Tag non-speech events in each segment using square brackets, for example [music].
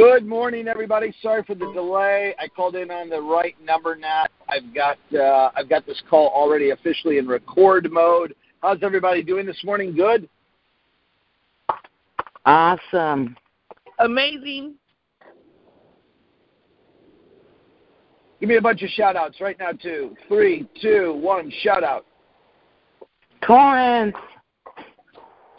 Good morning, everybody. Sorry for the delay. I called in on the right number now. I've got uh, I've got this call already officially in record mode. How's everybody doing this morning? Good. Awesome. Amazing. Give me a bunch of shout outs right now, too. Three, two, one, shout out. Corinth.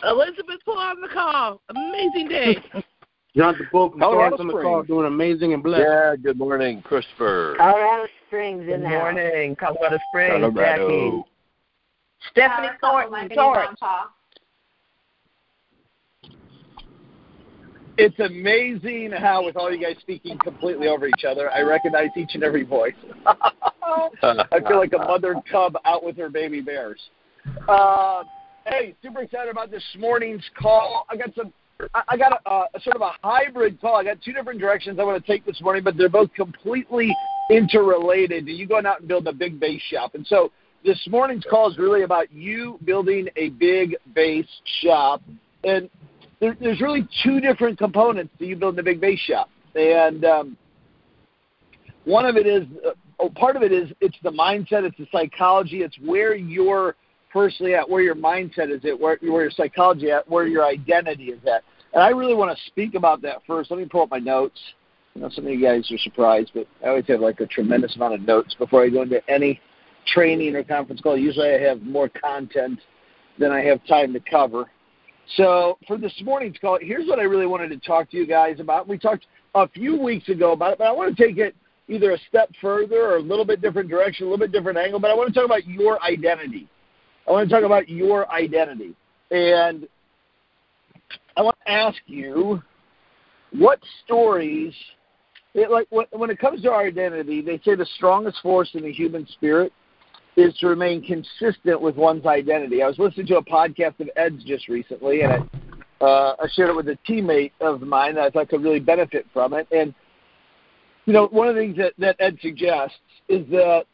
Elizabeth put on the call. Amazing day. [laughs] Jonathan Pope from Colorado Florence on the call doing amazing and blessed. Yeah, good morning, Christopher. Colorado Springs Good in the house. morning, Colorado Springs, Colorado. Jackie. Stephanie Thornton, Torrance. It's amazing how, with all you guys speaking completely over each other, I recognize each and every voice. [laughs] I feel like a mother cub out with her baby bears. Uh, hey, super excited about this morning's call. I got some. I I got a, sort of a hybrid call. I got two different directions I want to take this morning, but they're both completely interrelated. You going out and building a big base shop, and so this morning's call is really about you building a big base shop, and there, there's really two different components to you building a big base shop, and um, one of it is uh, oh, part of it is it's the mindset, it's the psychology, it's where you're personally at, where your mindset is at, where, where your psychology is at, where your identity is at. And I really want to speak about that first. Let me pull up my notes. You know, some of you guys are surprised, but I always have like a tremendous amount of notes before I go into any training or conference call. Usually I have more content than I have time to cover. So for this morning's call, here's what I really wanted to talk to you guys about. We talked a few weeks ago about it, but I want to take it either a step further or a little bit different direction, a little bit different angle. But I want to talk about your identity. I want to talk about your identity. And I ask you what stories, it, like when it comes to our identity, they say the strongest force in the human spirit is to remain consistent with one's identity. I was listening to a podcast of Ed's just recently, and I, uh, I shared it with a teammate of mine that I thought could really benefit from it. And you know, one of the things that, that Ed suggests is that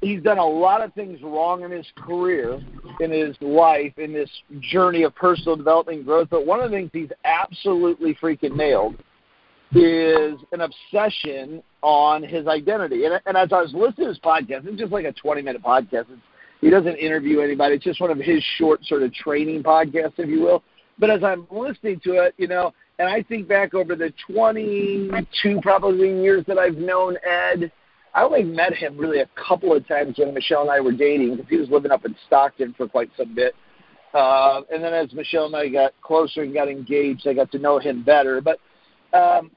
he's done a lot of things wrong in his career, in his life, in this journey of personal development and growth. But one of the things he's absolutely freaking nailed is an obsession on his identity. And, and as I was listening to his podcast, it's just like a 20 minute podcast. It's, he doesn't interview anybody. It's just one of his short sort of training podcasts, if you will. But as I'm listening to it, you know, and I think back over the 22 probably years that I've known Ed, I only met him really a couple of times when Michelle and I were dating because he was living up in Stockton for quite some bit. Uh, and then as Michelle and I got closer and got engaged, I got to know him better. But um,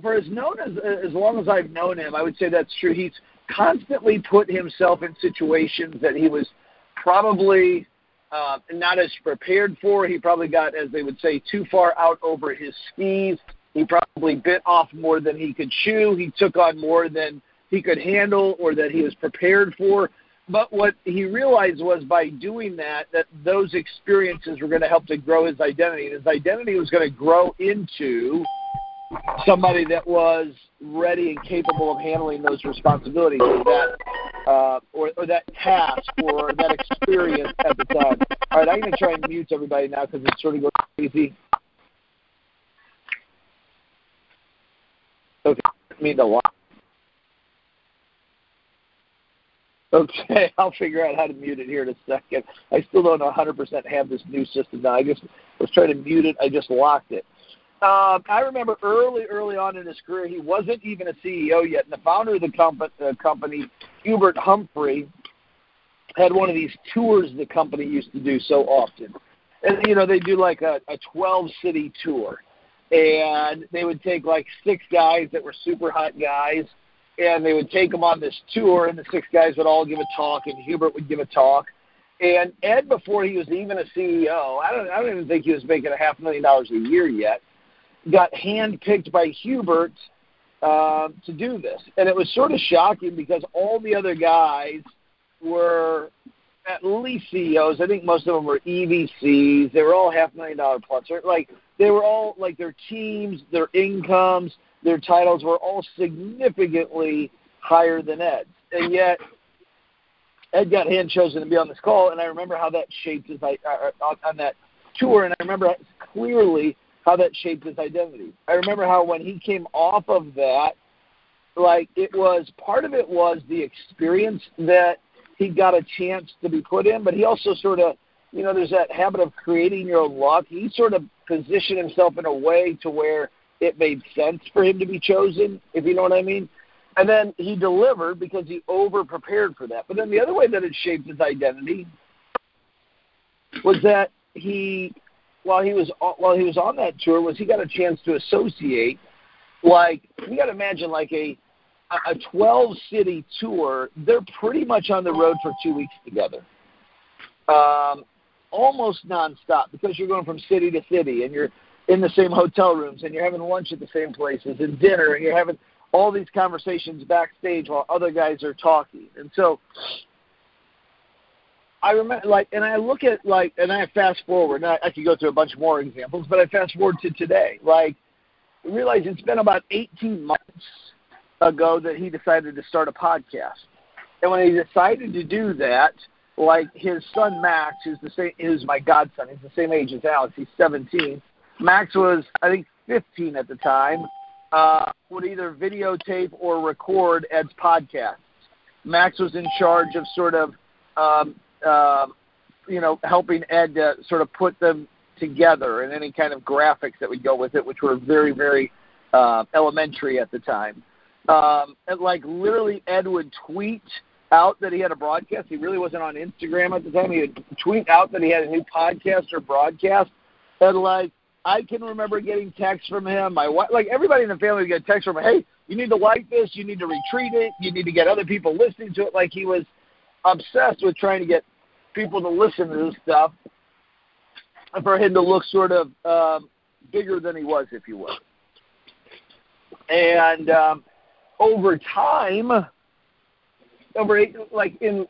for as known as as long as I've known him, I would say that's true. He's constantly put himself in situations that he was probably uh, not as prepared for. He probably got, as they would say, too far out over his skis. He probably bit off more than he could chew. He took on more than he could handle or that he was prepared for. But what he realized was by doing that, that those experiences were going to help to grow his identity. And his identity was going to grow into somebody that was ready and capable of handling those responsibilities or that uh, or, or that task or that experience at the time. All right, I'm going to try and mute everybody now because it's sort of going crazy. Okay, I mean a lot. Okay, [laughs] I'll figure out how to mute it here in a second. I still don't 100% have this new system now. I just was trying to mute it. I just locked it. Um, I remember early, early on in his career, he wasn't even a CEO yet. And the founder of the company, uh, company, Hubert Humphrey, had one of these tours the company used to do so often. And, you know, they do like a, a 12 city tour. And they would take like six guys that were super hot guys, and they would take them on this tour, and the six guys would all give a talk, and Hubert would give a talk. And Ed, before he was even a CEO, I don't, I don't even think he was making a half million dollars a year yet got handpicked by Hubert uh, to do this. And it was sort of shocking because all the other guys were at least CEOs. I think most of them were EVCs. They were all half million dollar plus. Like they were all like their teams, their incomes, their titles were all significantly higher than Ed's. And yet Ed got hand chosen to be on this call, and I remember how that shaped his uh, on, that tour. And I remember clearly how that shaped his identity. I remember how when he came off of that, like it was part of it was the experience that he got a chance to be put in, but he also sort of, you know, there's that habit of creating your own luck. He sort of positioned himself in a way to where it made sense for him to be chosen, if you know what I mean. And then he delivered because he over prepared for that. But then the other way that it shaped his identity was that he while he was while he was on that tour was he got a chance to associate like you got to imagine like a a 12 city tour they're pretty much on the road for two weeks together um almost nonstop because you're going from city to city and you're in the same hotel rooms and you're having lunch at the same places and dinner and you're having all these conversations backstage while other guys are talking and so I remember, like, and I look at like, and I fast forward. And I, I could go through a bunch more examples, but I fast forward to today. Like, realize it's been about 18 months ago that he decided to start a podcast. And when he decided to do that, like his son Max, who's the same, who's my godson, he's the same age as Alex. He's 17. Max was, I think, 15 at the time. Uh, would either videotape or record Ed's podcasts. Max was in charge of sort of um, uh, you know, helping Ed to sort of put them together and any kind of graphics that would go with it, which were very, very uh, elementary at the time. Um, and like literally, Ed would tweet out that he had a broadcast. He really wasn't on Instagram at the time. He would tweet out that he had a new podcast or broadcast, and like I can remember getting texts from him. My wife, like everybody in the family, would get texts from him. Hey, you need to like this. You need to retweet it. You need to get other people listening to it. Like he was obsessed with trying to get people to listen to this stuff, and for him to look sort of um, bigger than he was, if you will. And um, over time, over eight, like in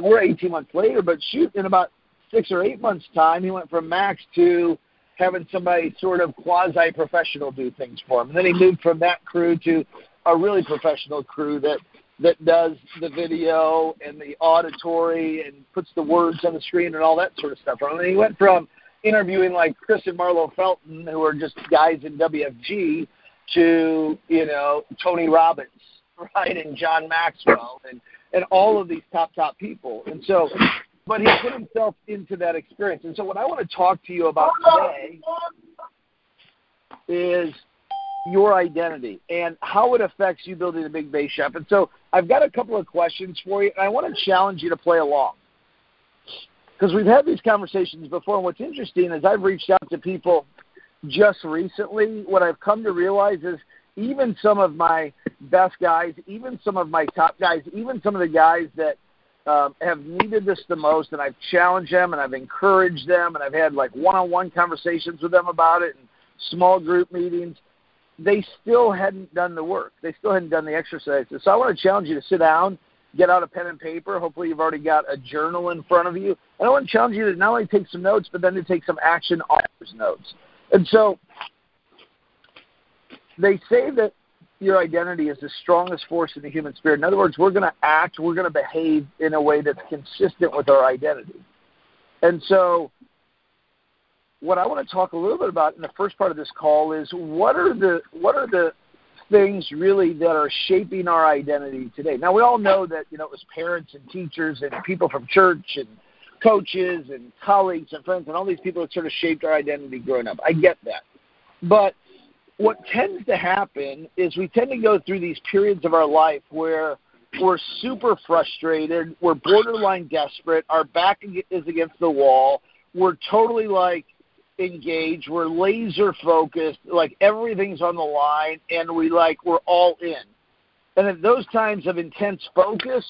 we're 18 months later, but shoot, in about six or eight months' time, he went from Max to having somebody sort of quasi professional do things for him. And then he moved from that crew to a really professional crew that that does the video and the auditory and puts the words on the screen and all that sort of stuff. And he went from interviewing like Chris and Marlo Felton, who are just guys in WFG, to you know Tony Robbins, [laughs] right, and John Maxwell, and and all of these top top people. And so, but he put himself into that experience. And so, what I want to talk to you about today is your identity and how it affects you building a big base shop. And so I've got a couple of questions for you, and I want to challenge you to play along. Because we've had these conversations before, and what's interesting is I've reached out to people just recently. What I've come to realize is even some of my best guys, even some of my top guys, even some of the guys that um, have needed this the most, and I've challenged them and I've encouraged them, and I've had like one on one conversations with them about it and small group meetings they still hadn't done the work. They still hadn't done the exercises. So I want to challenge you to sit down, get out a pen and paper. Hopefully, you've already got a journal in front of you. And I want to challenge you to not only take some notes, but then to take some action on those notes. And so they say that your identity is the strongest force in the human spirit. In other words, we're going to act, we're going to behave in a way that's consistent with our identity. And so what I want to talk a little bit about in the first part of this call is what are the what are the things really that are shaping our identity today. Now we all know that you know it was parents and teachers and people from church and coaches and colleagues and friends and all these people that sort of shaped our identity growing up. I get that. But what tends to happen is we tend to go through these periods of our life where we're super frustrated, we're borderline desperate, our back is against the wall, we're totally like engaged, we're laser focused, like everything's on the line, and we like we're all in. And at those times of intense focus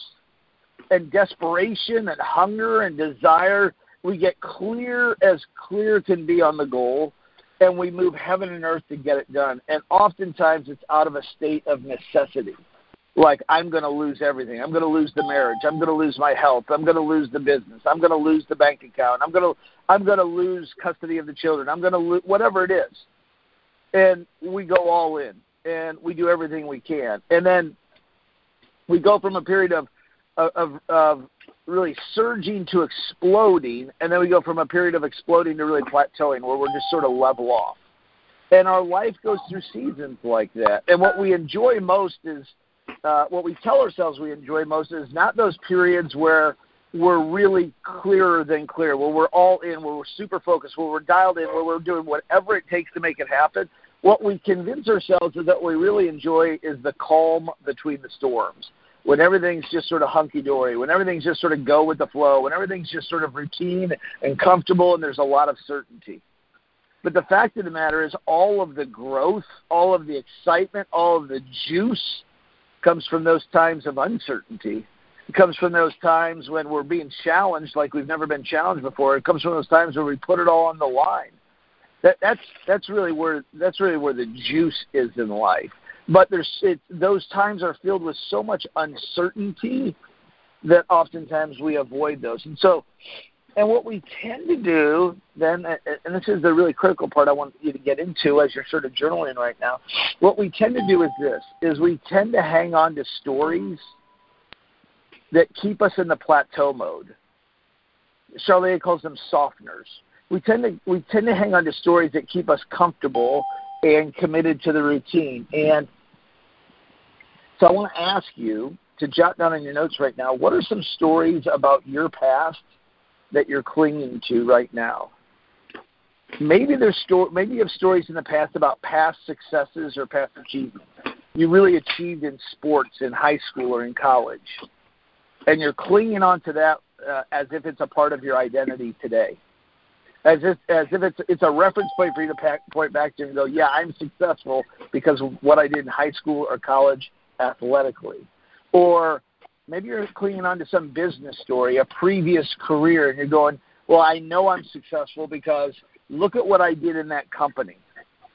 and desperation and hunger and desire, we get clear as clear can be on the goal, and we move heaven and earth to get it done. And oftentimes it's out of a state of necessity like I'm going to lose everything. I'm going to lose the marriage. I'm going to lose my health. I'm going to lose the business. I'm going to lose the bank account. I'm going to I'm going to lose custody of the children. I'm going to lose whatever it is. And we go all in and we do everything we can. And then we go from a period of of of really surging to exploding and then we go from a period of exploding to really plateauing where we're just sort of level off. And our life goes through seasons like that. And what we enjoy most is uh, what we tell ourselves we enjoy most is not those periods where we're really clearer than clear, where we're all in, where we're super focused, where we're dialed in, where we're doing whatever it takes to make it happen. What we convince ourselves is that we really enjoy is the calm between the storms when everything's just sort of hunky dory, when everything's just sort of go with the flow, when everything's just sort of routine and comfortable and there's a lot of certainty. But the fact of the matter is, all of the growth, all of the excitement, all of the juice comes from those times of uncertainty. It comes from those times when we're being challenged like we've never been challenged before. It comes from those times where we put it all on the line. That, that's that's really where that's really where the juice is in life but there's it, those times are filled with so much uncertainty that oftentimes we avoid those. And so, and what we tend to do then, and this is the really critical part I want you to get into as you're sort of journaling right now. What we tend to do is this: is we tend to hang on to stories that keep us in the plateau mode. Charlier calls them softeners. We tend to we tend to hang on to stories that keep us comfortable and committed to the routine. And so I want to ask you to jot down in your notes right now what are some stories about your past that you're clinging to right now? Maybe there's sto- maybe you have stories in the past about past successes or past achievements you really achieved in sports in high school or in college, and you're clinging on to that uh, as if it's a part of your identity today, as if as if it's it's a reference point for you to pack, point back to and go, yeah, I'm successful because of what I did in high school or college athletically. Or maybe you're clinging on to some business story, a previous career, and you're going, well, I know I'm successful because look at what I did in that company.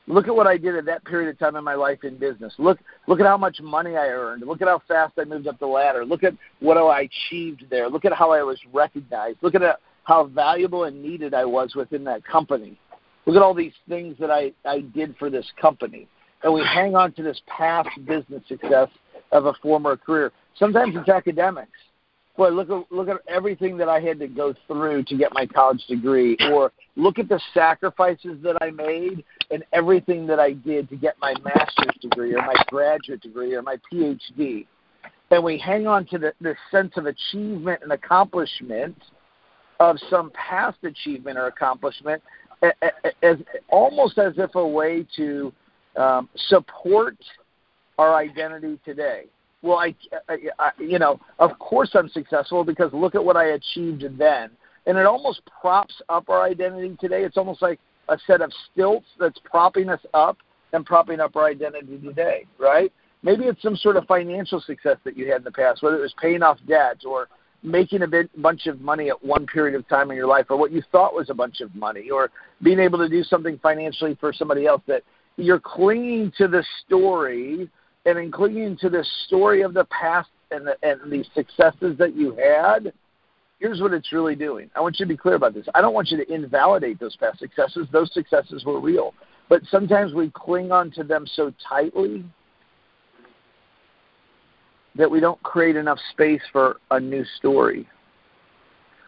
Look at what I did at that period of time in my life in business. Look, look at how much money I earned. Look at how fast I moved up the ladder. Look at what I achieved there. Look at how I was recognized. Look at how valuable and needed I was within that company. Look at all these things that I, I did for this company and we hang on to this past business success of a former career. Sometimes it's academics. Boy, look at look at everything that I had to go through to get my college degree, or look at the sacrifices that I made and everything that I did to get my master's degree or my graduate degree or my PhD. And we hang on to the, the sense of achievement and accomplishment of some past achievement or accomplishment as almost as if a way to um, support our identity today. Well, I, I, I, you know, of course I'm successful because look at what I achieved then, and it almost props up our identity today. It's almost like a set of stilts that's propping us up and propping up our identity today, right? Maybe it's some sort of financial success that you had in the past, whether it was paying off debt or making a bit, bunch of money at one period of time in your life, or what you thought was a bunch of money, or being able to do something financially for somebody else that you're clinging to the story and in clinging to the story of the past and the, and the successes that you had, here's what it's really doing. I want you to be clear about this. I don't want you to invalidate those past successes. Those successes were real. But sometimes we cling on to them so tightly that we don't create enough space for a new story.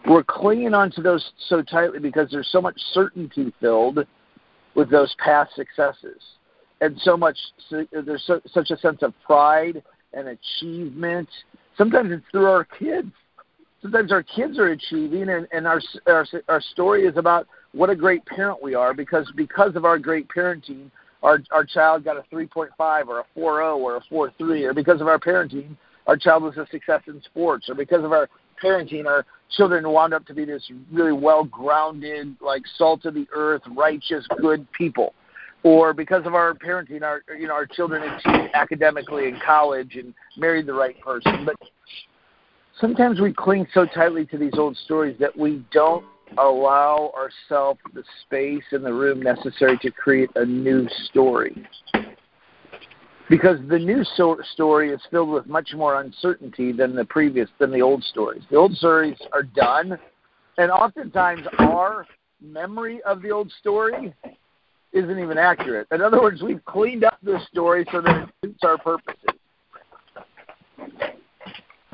We're clinging on to those so tightly because there's so much certainty filled with those past successes. And so much, there's so, such a sense of pride and achievement. Sometimes it's through our kids. Sometimes our kids are achieving, and, and our, our our story is about what a great parent we are because because of our great parenting, our our child got a 3.5 or a 4.0 or a 4.3, or because of our parenting, our child was a success in sports, or because of our parenting, our children wound up to be this really well grounded, like salt of the earth, righteous, good people. Or because of our parenting, our you know our children achieved academically in college and married the right person. But sometimes we cling so tightly to these old stories that we don't allow ourselves the space in the room necessary to create a new story because the new so- story is filled with much more uncertainty than the previous than the old stories. The old stories are done, and oftentimes our memory of the old story isn't even accurate. In other words, we've cleaned up the story so that it suits our purposes.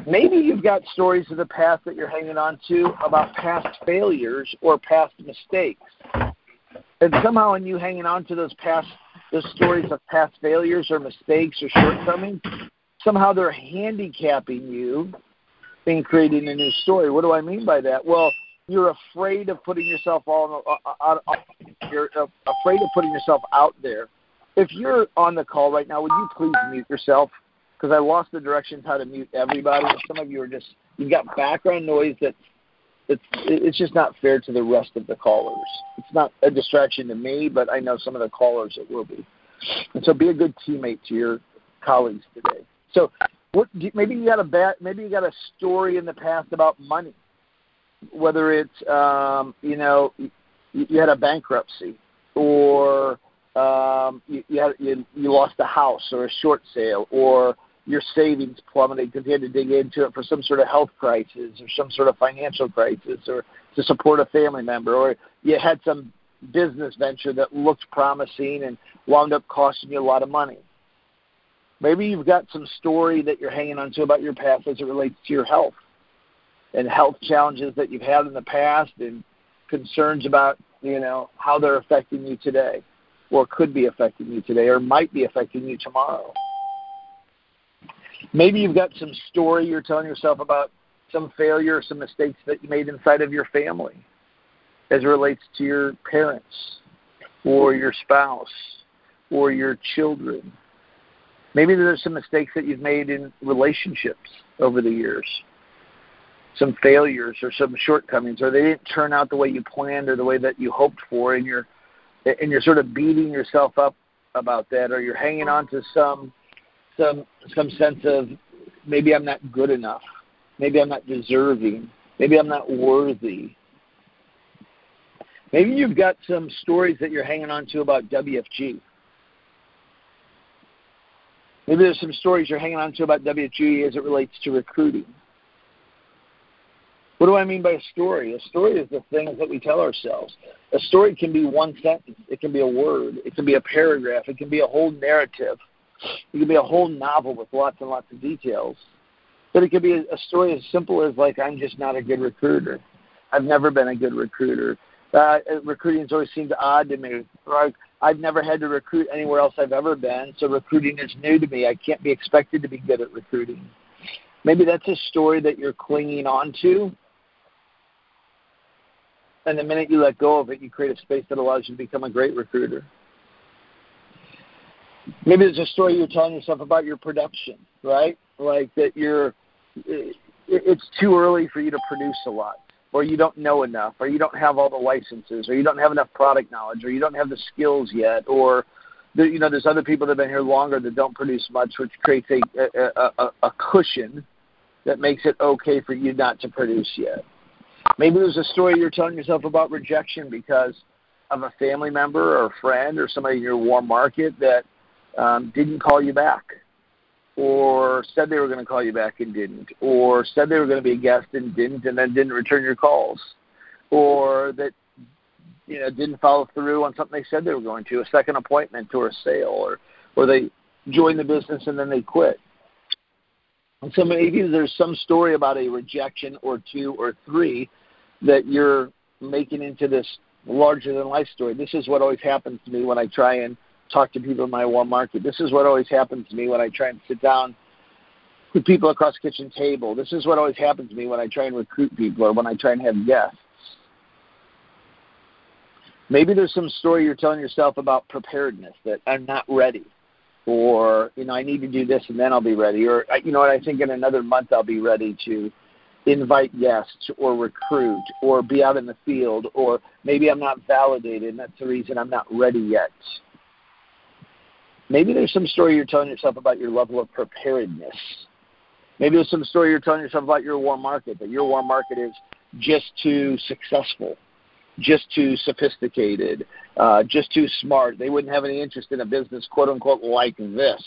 Maybe you've got stories of the past that you're hanging on to about past failures or past mistakes. And somehow in you hanging on to those past those stories of past failures or mistakes or shortcomings, somehow they're handicapping you in creating a new story. What do I mean by that? Well, you're afraid of putting yourself on, uh, uh, on, on you're uh, afraid of putting yourself out there. If you're on the call right now, would you please mute yourself? Because I lost the directions how to mute everybody. Some of you are just you've got background noise that it's it's just not fair to the rest of the callers. It's not a distraction to me, but I know some of the callers it will be. And so, be a good teammate to your colleagues today. So, what, maybe you got a bad, maybe you got a story in the past about money, whether it's um, you know you, you had a bankruptcy or um, you, you, had, you you lost a house or a short sale or your savings plummeted because you had to dig into it for some sort of health crisis or some sort of financial crisis or to support a family member or you had some business venture that looked promising and wound up costing you a lot of money. Maybe you've got some story that you're hanging on to about your past as it relates to your health and health challenges that you've had in the past and concerns about, you know, how they're affecting you today or could be affecting you today or might be affecting you tomorrow. Maybe you've got some story you're telling yourself about some failure or some mistakes that you made inside of your family as it relates to your parents or your spouse or your children. Maybe there's some mistakes that you've made in relationships over the years, some failures or some shortcomings, or they didn't turn out the way you planned or the way that you hoped for, and you're and you're sort of beating yourself up about that, or you're hanging on to some some some sense of maybe I'm not good enough, maybe I'm not deserving, maybe I'm not worthy. Maybe you've got some stories that you're hanging on to about WFG. Maybe there's some stories you're hanging on to about WFG as it relates to recruiting. What do I mean by a story? A story is the things that we tell ourselves. A story can be one sentence, it can be a word, it can be a paragraph, it can be a whole narrative. It could be a whole novel with lots and lots of details. But it could be a, story as simple as like I'm just not a good recruiter. I've never been a good recruiter. Uh, recruiting's always seemed odd to me. Or I've never had to recruit anywhere else I've ever been, so recruiting is new to me. I can't be expected to be good at recruiting. Maybe that's a story that you're clinging on to. And the minute you let go of it, you create a space that allows you to become a great recruiter. Maybe there's a story you're telling yourself about your production, right? Like that you're it's too early for you to produce a lot or you don't know enough or you don't have all the licenses or you don't have enough product knowledge or you don't have the skills yet or the, you know there's other people that have been here longer that don't produce much which creates a, a, a, a cushion that makes it okay for you not to produce yet maybe there's a story you're telling yourself about rejection because of a family member or a friend or somebody in your warm market that um, didn't call you back, or said they were going to call you back and didn't, or said they were going to be a guest and didn't, and then didn't return your calls, or that you know didn't follow through on something they said they were going to, a second appointment or a sale, or or they joined the business and then they quit. And so maybe there's some story about a rejection or two or three that you're making into this larger than life story. This is what always happens to me when I try and talk to people in my warm market. This is what always happens to me when I try and sit down with people across the kitchen table. This is what always happens to me when I try and recruit people or when I try and have guests. Maybe there's some story you're telling yourself about preparedness that I'm not ready, or you know I need to do this and then I'll be ready, or you know what I think in another month I'll be ready to invite guests or recruit or be out in the field, or maybe I'm not validated and that's the reason I'm not ready yet. Maybe there's some story you're telling yourself about your level of preparedness. Maybe there's some story you're telling yourself about your warm market, that your warm market is just too successful, just too sophisticated, uh, just too smart. They wouldn't have any interest in a business, quote unquote, like this.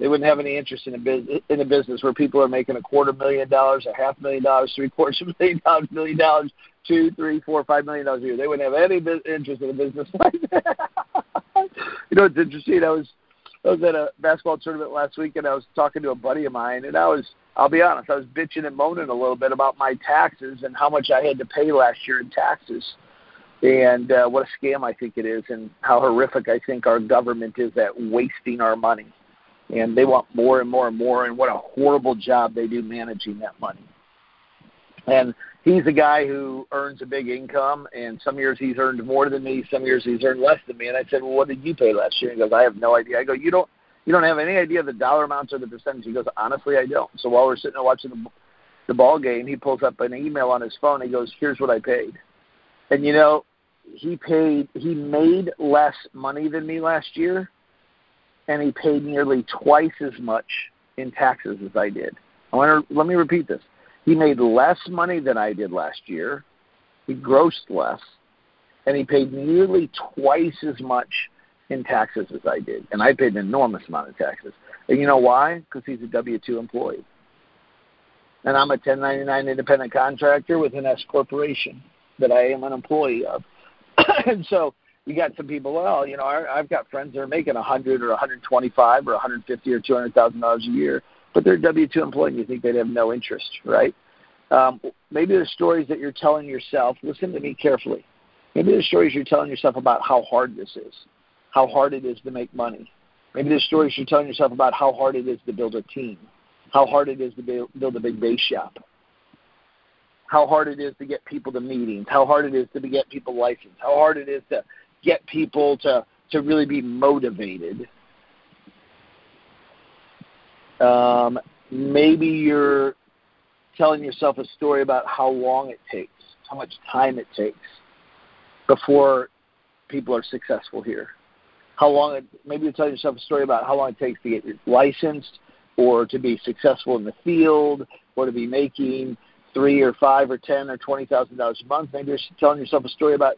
They wouldn't have any interest in a business in a business where people are making a quarter million dollars, a half million dollars, three quarters of a million dollars, million dollars, two, three, four, five million dollars a year. They wouldn't have any interest in a business [laughs] like that. you know, it's interesting. I was I was at a basketball tournament last week and I was talking to a buddy of mine and I was I'll be honest, I was bitching and moaning a little bit about my taxes and how much I had to pay last year in taxes. and uh, what a scam I think it is, and how horrific I think our government is at wasting our money. And they want more and more and more, and what a horrible job they do managing that money. And he's a guy who earns a big income, and some years he's earned more than me, some years he's earned less than me. And I said, "Well, what did you pay last year?" He goes, "I have no idea." I go, "You don't, you don't have any idea the dollar amounts or the percentage?" He goes, "Honestly, I don't." So while we're sitting there watching the the ball game, he pulls up an email on his phone. He goes, "Here's what I paid," and you know, he paid he made less money than me last year and he paid nearly twice as much in taxes as I did. I want to let me repeat this. He made less money than I did last year. He grossed less and he paid nearly twice as much in taxes as I did. And I paid an enormous amount of taxes. And you know why? Because he's a W 2 employee. And I'm a 1099 independent contractor with an S corporation that I am an employee of. [clears throat] and so you got some people. Well, you know, I, I've got friends that are making hundred or hundred twenty-five or hundred fifty or two hundred thousand dollars a year, but they're W two employee. and You think they'd have no interest, right? Um, maybe the stories that you're telling yourself. Listen to me carefully. Maybe the stories you're telling yourself about how hard this is, how hard it is to make money. Maybe the stories you're telling yourself about how hard it is to build a team, how hard it is to build a big base shop, how hard it is to get people to meetings, how hard it is to get people licensed, how hard it is to get people to, to really be motivated. Um, maybe you're telling yourself a story about how long it takes, how much time it takes before people are successful here. How long it, maybe you're telling yourself a story about how long it takes to get licensed or to be successful in the field or to be making three or five or ten or twenty thousand dollars a month. Maybe you're telling yourself a story about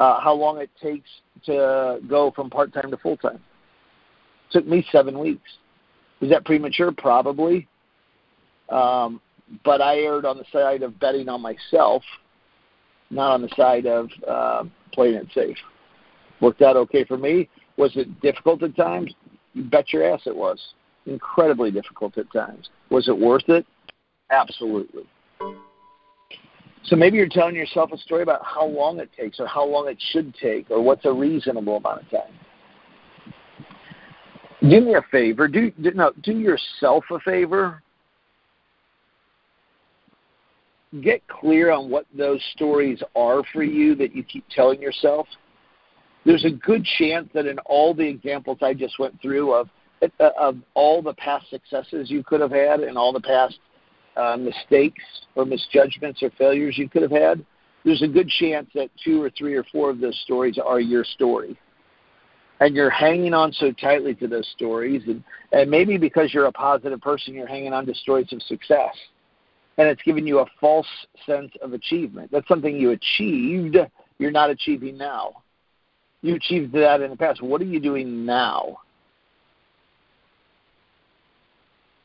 uh, how long it takes to go from part time to full time. It took me seven weeks. Was that premature? Probably. Um, but I erred on the side of betting on myself, not on the side of uh, playing it safe. Worked out okay for me. Was it difficult at times? You bet your ass it was. Incredibly difficult at times. Was it worth it? Absolutely. So maybe you're telling yourself a story about how long it takes or how long it should take or what's a reasonable amount of time. Do me a favor. Do, do no, do yourself a favor. Get clear on what those stories are for you that you keep telling yourself. There's a good chance that in all the examples I just went through of of all the past successes you could have had and all the past uh, mistakes or misjudgments or failures you could have had, there's a good chance that two or three or four of those stories are your story. And you're hanging on so tightly to those stories, and, and maybe because you're a positive person, you're hanging on to stories of success. And it's giving you a false sense of achievement. That's something you achieved, you're not achieving now. You achieved that in the past. What are you doing now?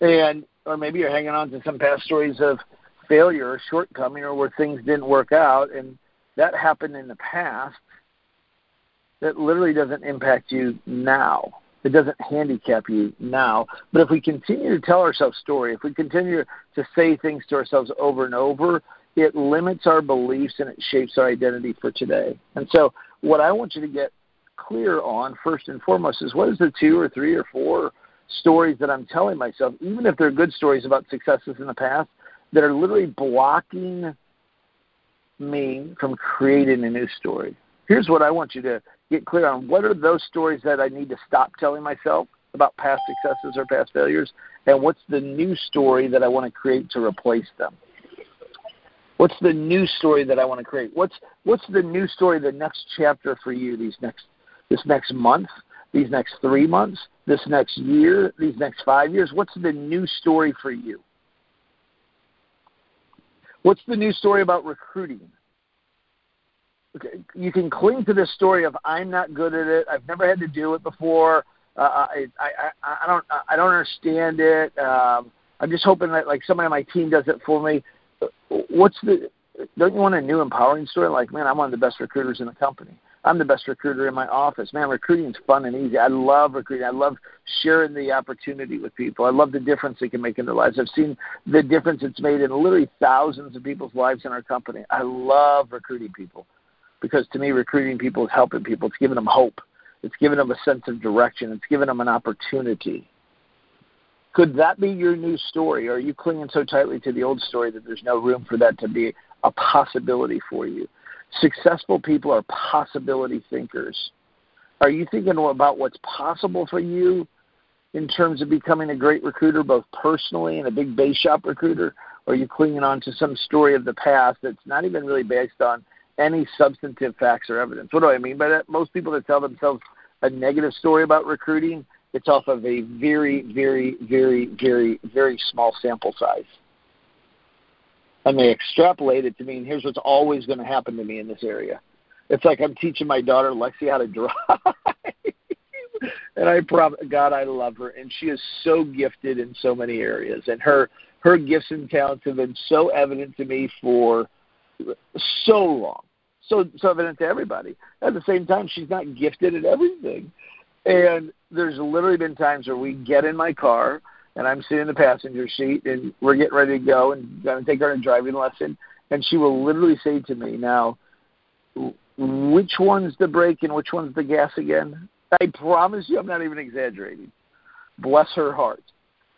And or maybe you're hanging on to some past stories of failure or shortcoming or where things didn't work out and that happened in the past that literally doesn't impact you now. It doesn't handicap you now. But if we continue to tell ourselves story, if we continue to say things to ourselves over and over, it limits our beliefs and it shapes our identity for today. And so what I want you to get clear on first and foremost is what is the two or three or four stories that I'm telling myself, even if they're good stories about successes in the past, that are literally blocking me from creating a new story. Here's what I want you to get clear on. What are those stories that I need to stop telling myself about past successes or past failures? And what's the new story that I want to create to replace them? What's the new story that I want to create? What's what's the new story, the next chapter for you these next this next month, these next three months, this next year, these next five years? What's the new story for you? What's the new story about recruiting? You can cling to this story of I'm not good at it. I've never had to do it before. Uh, I, I, I, I don't I don't understand it. Um, I'm just hoping that like somebody on my team does it for me. What's the? Don't you want a new empowering story? Like, man, I'm one of the best recruiters in the company. I'm the best recruiter in my office. Man, recruiting is fun and easy. I love recruiting. I love sharing the opportunity with people. I love the difference it can make in their lives. I've seen the difference it's made in literally thousands of people's lives in our company. I love recruiting people. Because to me, recruiting people is helping people. It's giving them hope. It's giving them a sense of direction. It's giving them an opportunity. Could that be your new story? Or are you clinging so tightly to the old story that there's no room for that to be a possibility for you? Successful people are possibility thinkers. Are you thinking about what's possible for you in terms of becoming a great recruiter, both personally and a big base shop recruiter? Or are you clinging on to some story of the past that's not even really based on any substantive facts or evidence? What do I mean by that? Most people that tell themselves a negative story about recruiting, it's off of a very, very, very, very, very small sample size. And they extrapolate it to mean here's what's always going to happen to me in this area. It's like I'm teaching my daughter Lexi how to drive. [laughs] and I promise God I love her and she is so gifted in so many areas and her her gifts and talents have been so evident to me for so long. So so evident to everybody. At the same time she's not gifted at everything. And there's literally been times where we get in my car and I'm sitting in the passenger seat and we're getting ready to go and going to take her a driving lesson and she will literally say to me now which one's the brake and which one's the gas again I promise you, I'm not even exaggerating. Bless her heart.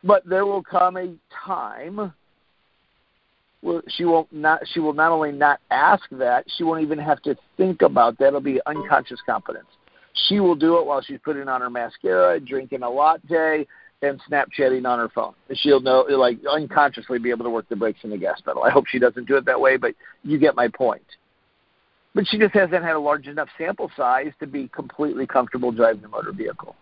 But there will come a time she will not she will not only not ask that, she won't even have to think about that. It'll be unconscious competence. She will do it while she's putting on her mascara, drinking a latte, and Snapchatting on her phone. She'll know, like, unconsciously be able to work the brakes and the gas pedal. I hope she doesn't do it that way, but you get my point but she just hasn't had a large enough sample size to be completely comfortable driving a motor vehicle.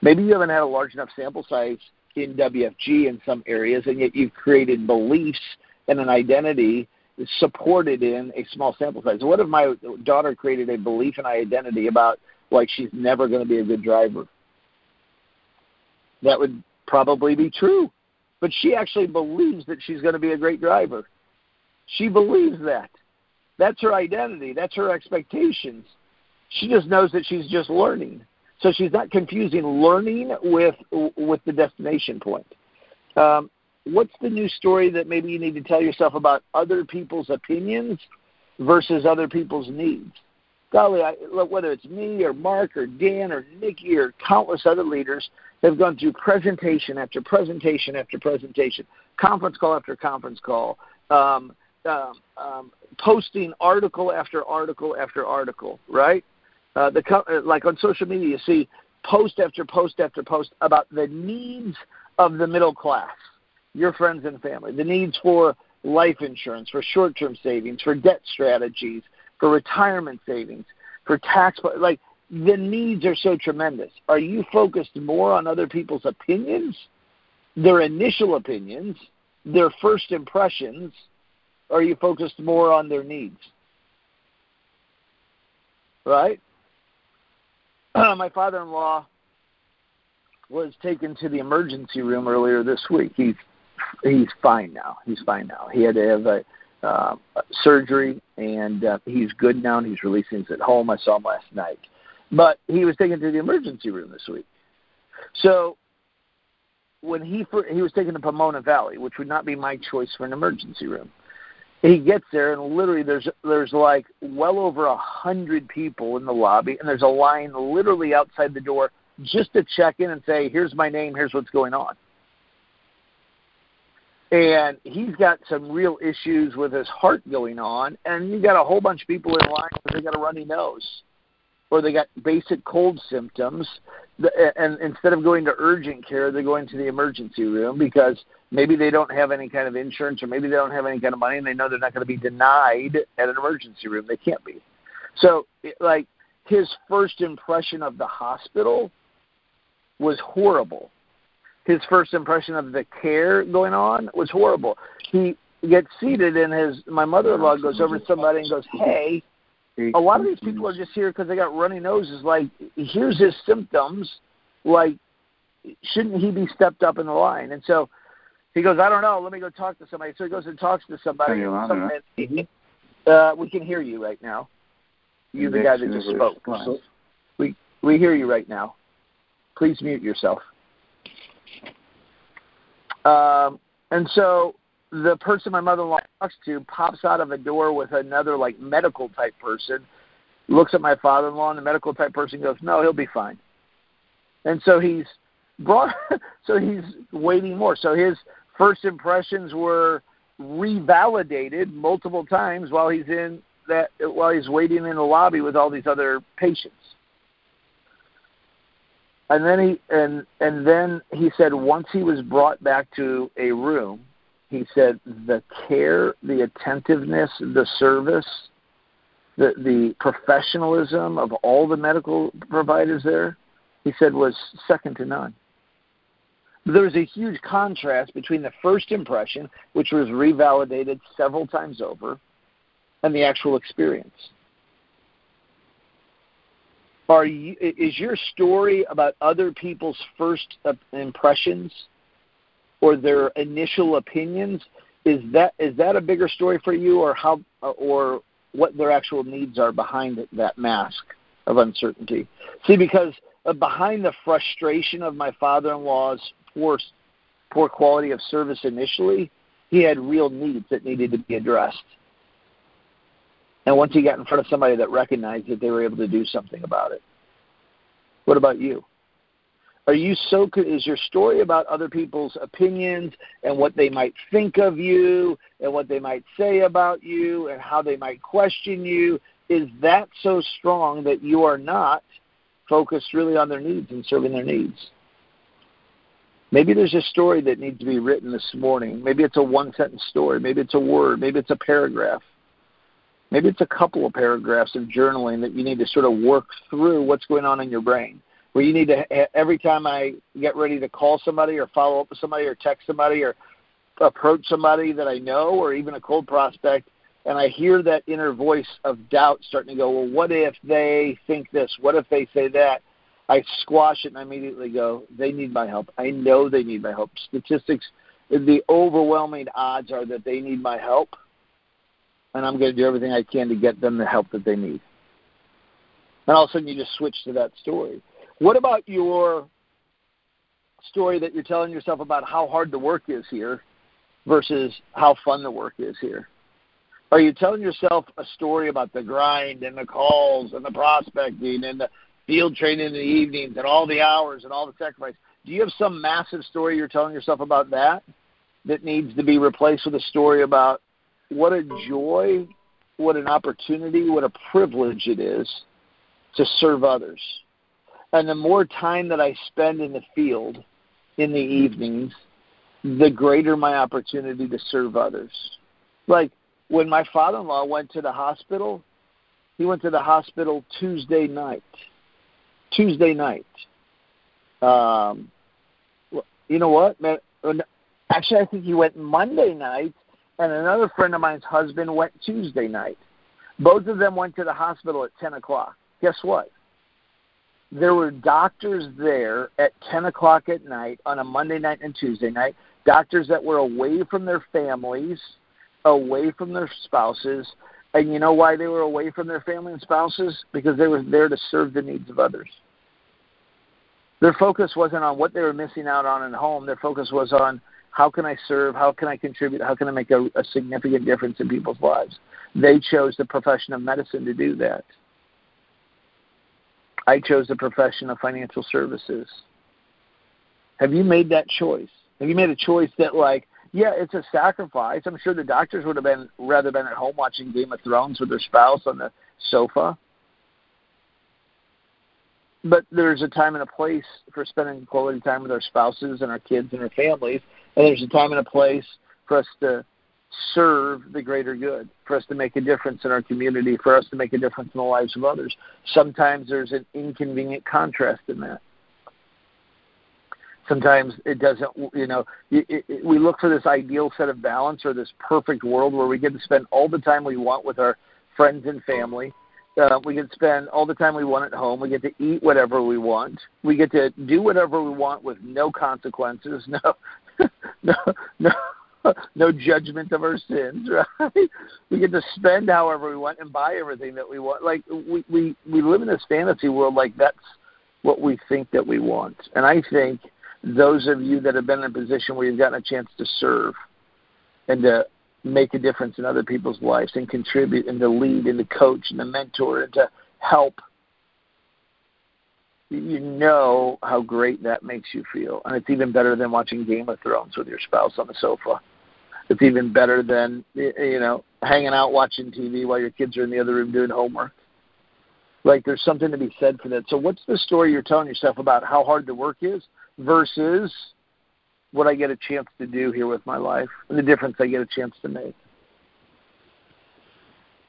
Maybe you haven't had a large enough sample size in WFG in some areas, and yet you've created beliefs and an identity is supported in a small sample size. What if my daughter created a belief and identity about like she's never going to be a good driver? That would probably be true. But she actually believes that she's going to be a great driver. She believes that. That's her identity. That's her expectations. She just knows that she's just learning. So she's not confusing learning with with the destination point. Um, what's the new story that maybe you need to tell yourself about other people's opinions versus other people's needs? Golly, I, whether it's me or Mark or Dan or Nikki or countless other leaders have gone through presentation after presentation after presentation, conference call after conference call, um, um, um, posting article after article after article, right? Uh, the uh, like on social media, you see post after post after post about the needs of the middle class, your friends and family, the needs for life insurance, for short-term savings, for debt strategies, for retirement savings, for tax like the needs are so tremendous. Are you focused more on other people's opinions, their initial opinions, their first impressions, or are you focused more on their needs? Right? [clears throat] My father in law was taken to the emergency room earlier this week. He's he's fine now. He's fine now. He had to have a uh, surgery, and uh, he's good now. and He's releasing. He's at home. I saw him last night, but he was taken to the emergency room this week. So when he he was taken to Pomona Valley, which would not be my choice for an emergency room, he gets there and literally there's there's like well over a hundred people in the lobby and there's a line literally outside the door just to check in and say here's my name here's what's going on and he's got some real issues with his heart going on and you got a whole bunch of people in line because they got a runny nose or they got basic cold symptoms and instead of going to urgent care they're going to the emergency room because maybe they don't have any kind of insurance or maybe they don't have any kind of money and they know they're not going to be denied at an emergency room. They can't be. So, like, his first impression of the hospital was horrible. His first impression of the care going on was horrible. He gets seated and his my mother-in-law goes over to somebody and goes, "Hey, a lot of these people are just here because they got runny noses. Like, here's his symptoms. Like, shouldn't he be stepped up in the line?" And so he goes, I don't know. Let me go talk to somebody. So he goes and talks to somebody. And somebody uh, we can hear you right now. You're the guy that just spoke. We we hear you right now. Please mute yourself. Um, and so the person my mother-in-law talks to pops out of a door with another like medical type person looks at my father-in-law, and the medical type person goes, "No, he'll be fine." And so he's brought, [laughs] so he's waiting more. So his first impressions were revalidated multiple times while he's in that while he's waiting in the lobby with all these other patients. And then he and and then he said once he was brought back to a room, he said the care, the attentiveness, the service, the the professionalism of all the medical providers there, he said was second to none. There was a huge contrast between the first impression, which was revalidated several times over, and the actual experience. Are you, is your story about other people's first uh, impressions or their initial opinions? Is that is that a bigger story for you, or how, or what their actual needs are behind that mask of uncertainty? See, because uh, behind the frustration of my father-in-law's poor, poor quality of service initially, he had real needs that needed to be addressed. And once he got in front of somebody that recognized it, they were able to do something about it. What about you? Are you so is your story about other people's opinions and what they might think of you and what they might say about you and how they might question you is that so strong that you are not focused really on their needs and serving their needs? Maybe there's a story that needs to be written this morning. Maybe it's a one sentence story. Maybe it's a word. Maybe it's a paragraph. Maybe it's a couple of paragraphs of journaling that you need to sort of work through what's going on in your brain. Where you need to, every time I get ready to call somebody or follow up with somebody or text somebody or approach somebody that I know or even a cold prospect, and I hear that inner voice of doubt starting to go, well, what if they think this? What if they say that? I squash it and I immediately go, they need my help. I know they need my help. Statistics, the overwhelming odds are that they need my help, and I'm going to do everything I can to get them the help that they need. And all of a sudden, you just switch to that story. What about your story that you're telling yourself about how hard the work is here versus how fun the work is here? Are you telling yourself a story about the grind and the calls and the prospecting and the field training in the evenings and all the hours and all the sacrifice. Do you have some massive story you're telling yourself about that that needs to be replaced with a story about what a joy, what an opportunity, what a privilege it is to serve others? And the more time that I spend in the field in the evenings, the greater my opportunity to serve others. Like when my father in law went to the hospital, he went to the hospital Tuesday night Tuesday night. Um, you know what? Actually, I think he went Monday night, and another friend of mine's husband went Tuesday night. Both of them went to the hospital at 10 o'clock. Guess what? There were doctors there at 10 o'clock at night on a Monday night and Tuesday night, doctors that were away from their families, away from their spouses, and you know why they were away from their family and spouses? Because they were there to serve the needs of others. Their focus wasn't on what they were missing out on at home. Their focus was on how can I serve? How can I contribute? How can I make a, a significant difference in people's lives? They chose the profession of medicine to do that. I chose the profession of financial services. Have you made that choice? Have you made a choice that like yeah, it's a sacrifice. I'm sure the doctors would have been rather been at home watching Game of Thrones with their spouse on the sofa. But there's a time and a place for spending quality time with our spouses and our kids and our families, and there's a time and a place for us to serve the greater good, for us to make a difference in our community, for us to make a difference in the lives of others. Sometimes there's an inconvenient contrast in that. Sometimes it doesn't you know it, it, we look for this ideal set of balance or this perfect world where we get to spend all the time we want with our friends and family. Uh, we get to spend all the time we want at home. We get to eat whatever we want. We get to do whatever we want with no consequences [laughs] no [laughs] no no no judgment of our sins, [laughs] right? We get to spend however we want and buy everything that we want. Like we we we live in this fantasy world like that's what we think that we want. And I think those of you that have been in a position where you've gotten a chance to serve and to make a difference in other people's lives and contribute and to lead and to coach and to mentor and to help, you know how great that makes you feel. And it's even better than watching Game of Thrones with your spouse on the sofa. It's even better than, you know, hanging out watching TV while your kids are in the other room doing homework. Like there's something to be said for that. So what's the story you're telling yourself about how hard the work is versus what I get a chance to do here with my life and the difference I get a chance to make?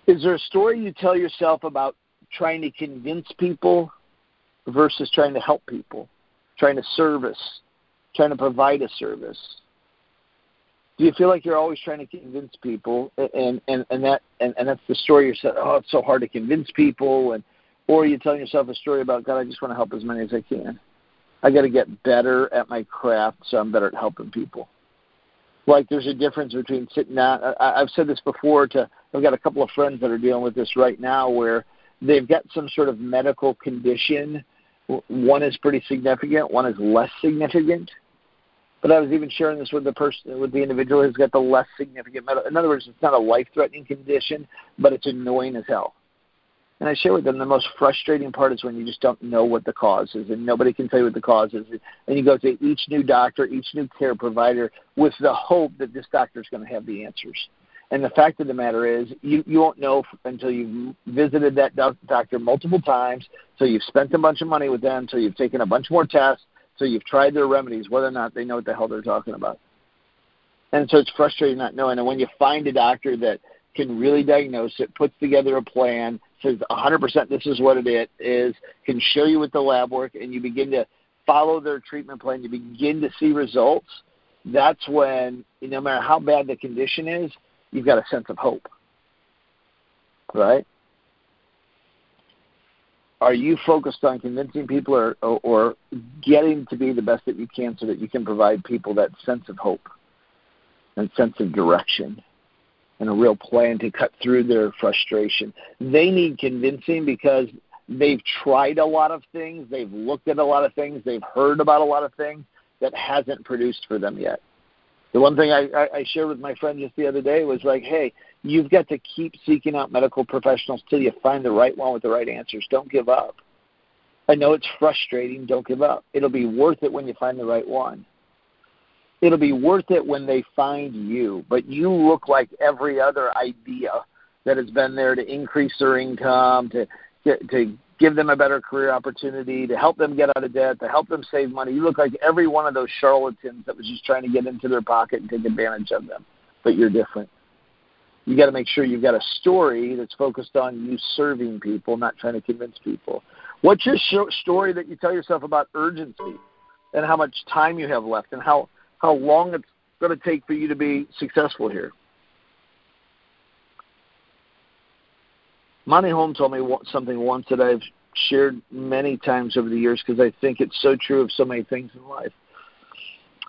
Is there a story you tell yourself about trying to convince people versus trying to help people, trying to service, trying to provide a service? Do you feel like you're always trying to convince people and and and that and, and that's the story you're saying, oh it's so hard to convince people and or you're telling yourself a story about God I just want to help as many as I can. I got to get better at my craft so I'm better at helping people. Like there's a difference between sitting down. I, I've said this before to I've got a couple of friends that are dealing with this right now where they've got some sort of medical condition. One is pretty significant, one is less significant. But I was even sharing this with the person, with the individual who's got the less significant medical. In other words, it's not a life-threatening condition, but it's annoying as hell. And I share with them the most frustrating part is when you just don't know what the cause is, and nobody can tell you what the cause is. And you go to each new doctor, each new care provider, with the hope that this doctor is going to have the answers. And the fact of the matter is, you, you won't know until you've visited that doc- doctor multiple times, so you've spent a bunch of money with them, so you've taken a bunch more tests, so you've tried their remedies, whether or not they know what the hell they're talking about. And so it's frustrating not knowing. And when you find a doctor that can really diagnose it, puts together a plan, says 100% this is what it is, can show you with the lab work, and you begin to follow their treatment plan, you begin to see results, that's when, no matter how bad the condition is, you've got a sense of hope. Right? Are you focused on convincing people or, or, or getting to be the best that you can so that you can provide people that sense of hope and sense of direction? and a real plan to cut through their frustration. They need convincing because they've tried a lot of things, they've looked at a lot of things, they've heard about a lot of things that hasn't produced for them yet. The one thing I, I, I shared with my friend just the other day was like, hey, you've got to keep seeking out medical professionals till you find the right one with the right answers. Don't give up. I know it's frustrating. Don't give up. It'll be worth it when you find the right one. It'll be worth it when they find you. But you look like every other idea that has been there to increase their income, to get, to give them a better career opportunity, to help them get out of debt, to help them save money. You look like every one of those charlatans that was just trying to get into their pocket and take advantage of them. But you're different. You got to make sure you've got a story that's focused on you serving people, not trying to convince people. What's your sh- story that you tell yourself about urgency and how much time you have left and how how long it's going to take for you to be successful here? Monte Holm told me something once that I've shared many times over the years because I think it's so true of so many things in life.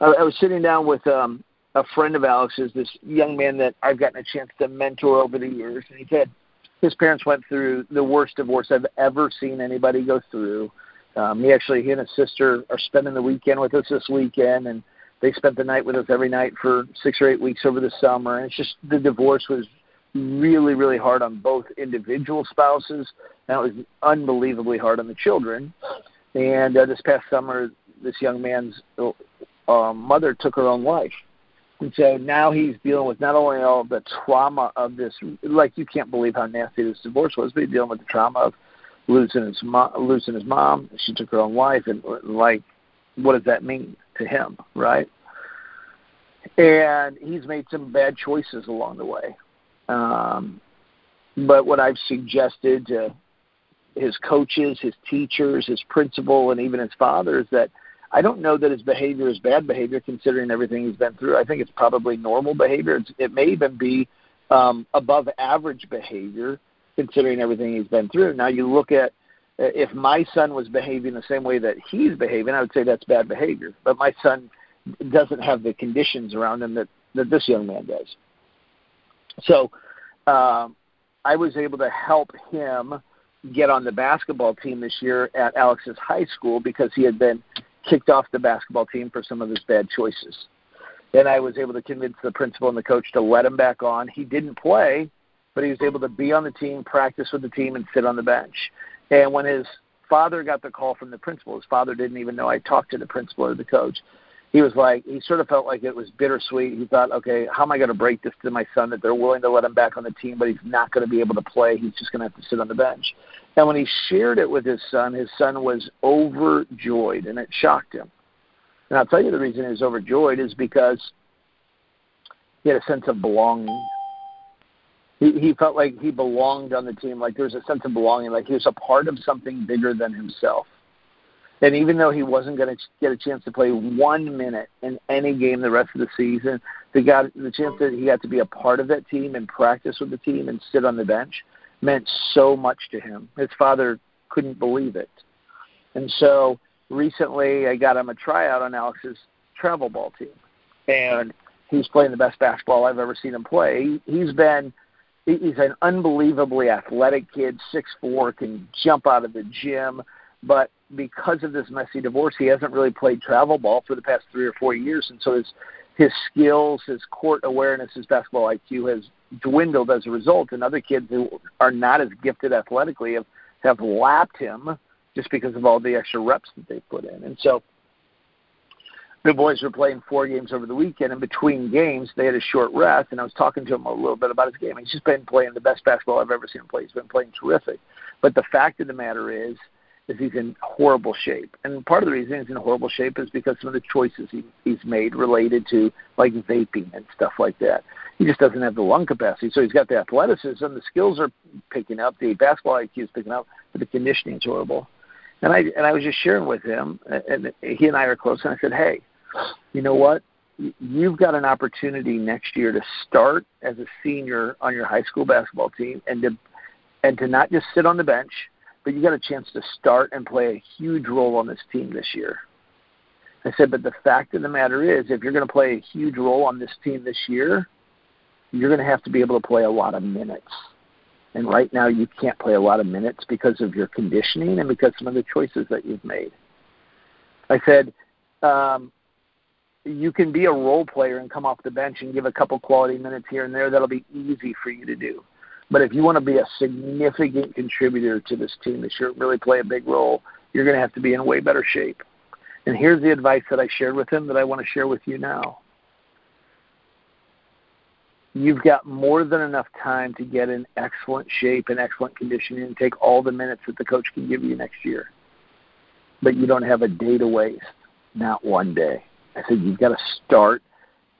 I, I was sitting down with um, a friend of Alex's, this young man that I've gotten a chance to mentor over the years, and he said his parents went through the worst divorce I've ever seen anybody go through. Um, he actually, he and his sister are spending the weekend with us this weekend, and they spent the night with us every night for six or eight weeks over the summer. And it's just the divorce was really, really hard on both individual spouses, and it was unbelievably hard on the children. And uh, this past summer, this young man's uh, mother took her own life. And so now he's dealing with not only all the trauma of this, like you can't believe how nasty this divorce was, but he's dealing with the trauma of losing his mom, losing his mom. She took her own life, and like, what does that mean to him, right? And he's made some bad choices along the way. Um, but what I've suggested to his coaches, his teachers, his principal, and even his father is that I don't know that his behavior is bad behavior considering everything he's been through. I think it's probably normal behavior. It's, it may even be um, above average behavior considering everything he's been through. Now you look at uh, if my son was behaving the same way that he's behaving, I would say that's bad behavior. But my son doesn't have the conditions around him that, that this young man does. So um, I was able to help him get on the basketball team this year at Alex's high school because he had been kicked off the basketball team for some of his bad choices. And I was able to convince the principal and the coach to let him back on. He didn't play, but he was able to be on the team, practice with the team, and sit on the bench. And when his father got the call from the principal, his father didn't even know I talked to the principal or the coach. He was like, he sort of felt like it was bittersweet. He thought, okay, how am I going to break this to my son that they're willing to let him back on the team, but he's not going to be able to play. He's just going to have to sit on the bench. And when he shared it with his son, his son was overjoyed, and it shocked him. And I'll tell you the reason he was overjoyed is because he had a sense of belonging. He, he felt like he belonged on the team, like there was a sense of belonging, like he was a part of something bigger than himself. And even though he wasn't going to get a chance to play one minute in any game the rest of the season, the got the chance that he got to be a part of that team and practice with the team and sit on the bench meant so much to him. His father couldn't believe it. And so recently I got him a tryout on Alex's travel ball team. And he's playing the best basketball I've ever seen him play. He, he's been he's an unbelievably athletic kid, six four, can jump out of the gym, but because of this messy divorce, he hasn't really played travel ball for the past three or four years, and so his his skills, his court awareness, his basketball IQ has dwindled as a result. And other kids who are not as gifted athletically have have lapped him just because of all the extra reps that they put in. And so the boys were playing four games over the weekend, and between games they had a short rest. And I was talking to him a little bit about his game. He's just been playing the best basketball I've ever seen him play. He's been playing terrific. But the fact of the matter is, is he's in horrible shape. And part of the reason he's in horrible shape is because some of the choices he, he's made related to like vaping and stuff like that. He just doesn't have the lung capacity. So he's got the athleticism, the skills are picking up, the basketball IQ is picking up, but the conditioning is horrible. And I and I was just sharing with him, and he and I are close. And I said, "Hey, you know what? You've got an opportunity next year to start as a senior on your high school basketball team, and to and to not just sit on the bench, but you got a chance to start and play a huge role on this team this year." I said, "But the fact of the matter is, if you're going to play a huge role on this team this year, you're going to have to be able to play a lot of minutes." And right now, you can't play a lot of minutes because of your conditioning and because some of the choices that you've made. I said, um, you can be a role player and come off the bench and give a couple quality minutes here and there. That'll be easy for you to do. But if you want to be a significant contributor to this team this year, really play a big role, you're going to have to be in way better shape. And here's the advice that I shared with him that I want to share with you now you've got more than enough time to get in excellent shape and excellent conditioning and take all the minutes that the coach can give you next year. But you don't have a day to waste, not one day. I said you've got to start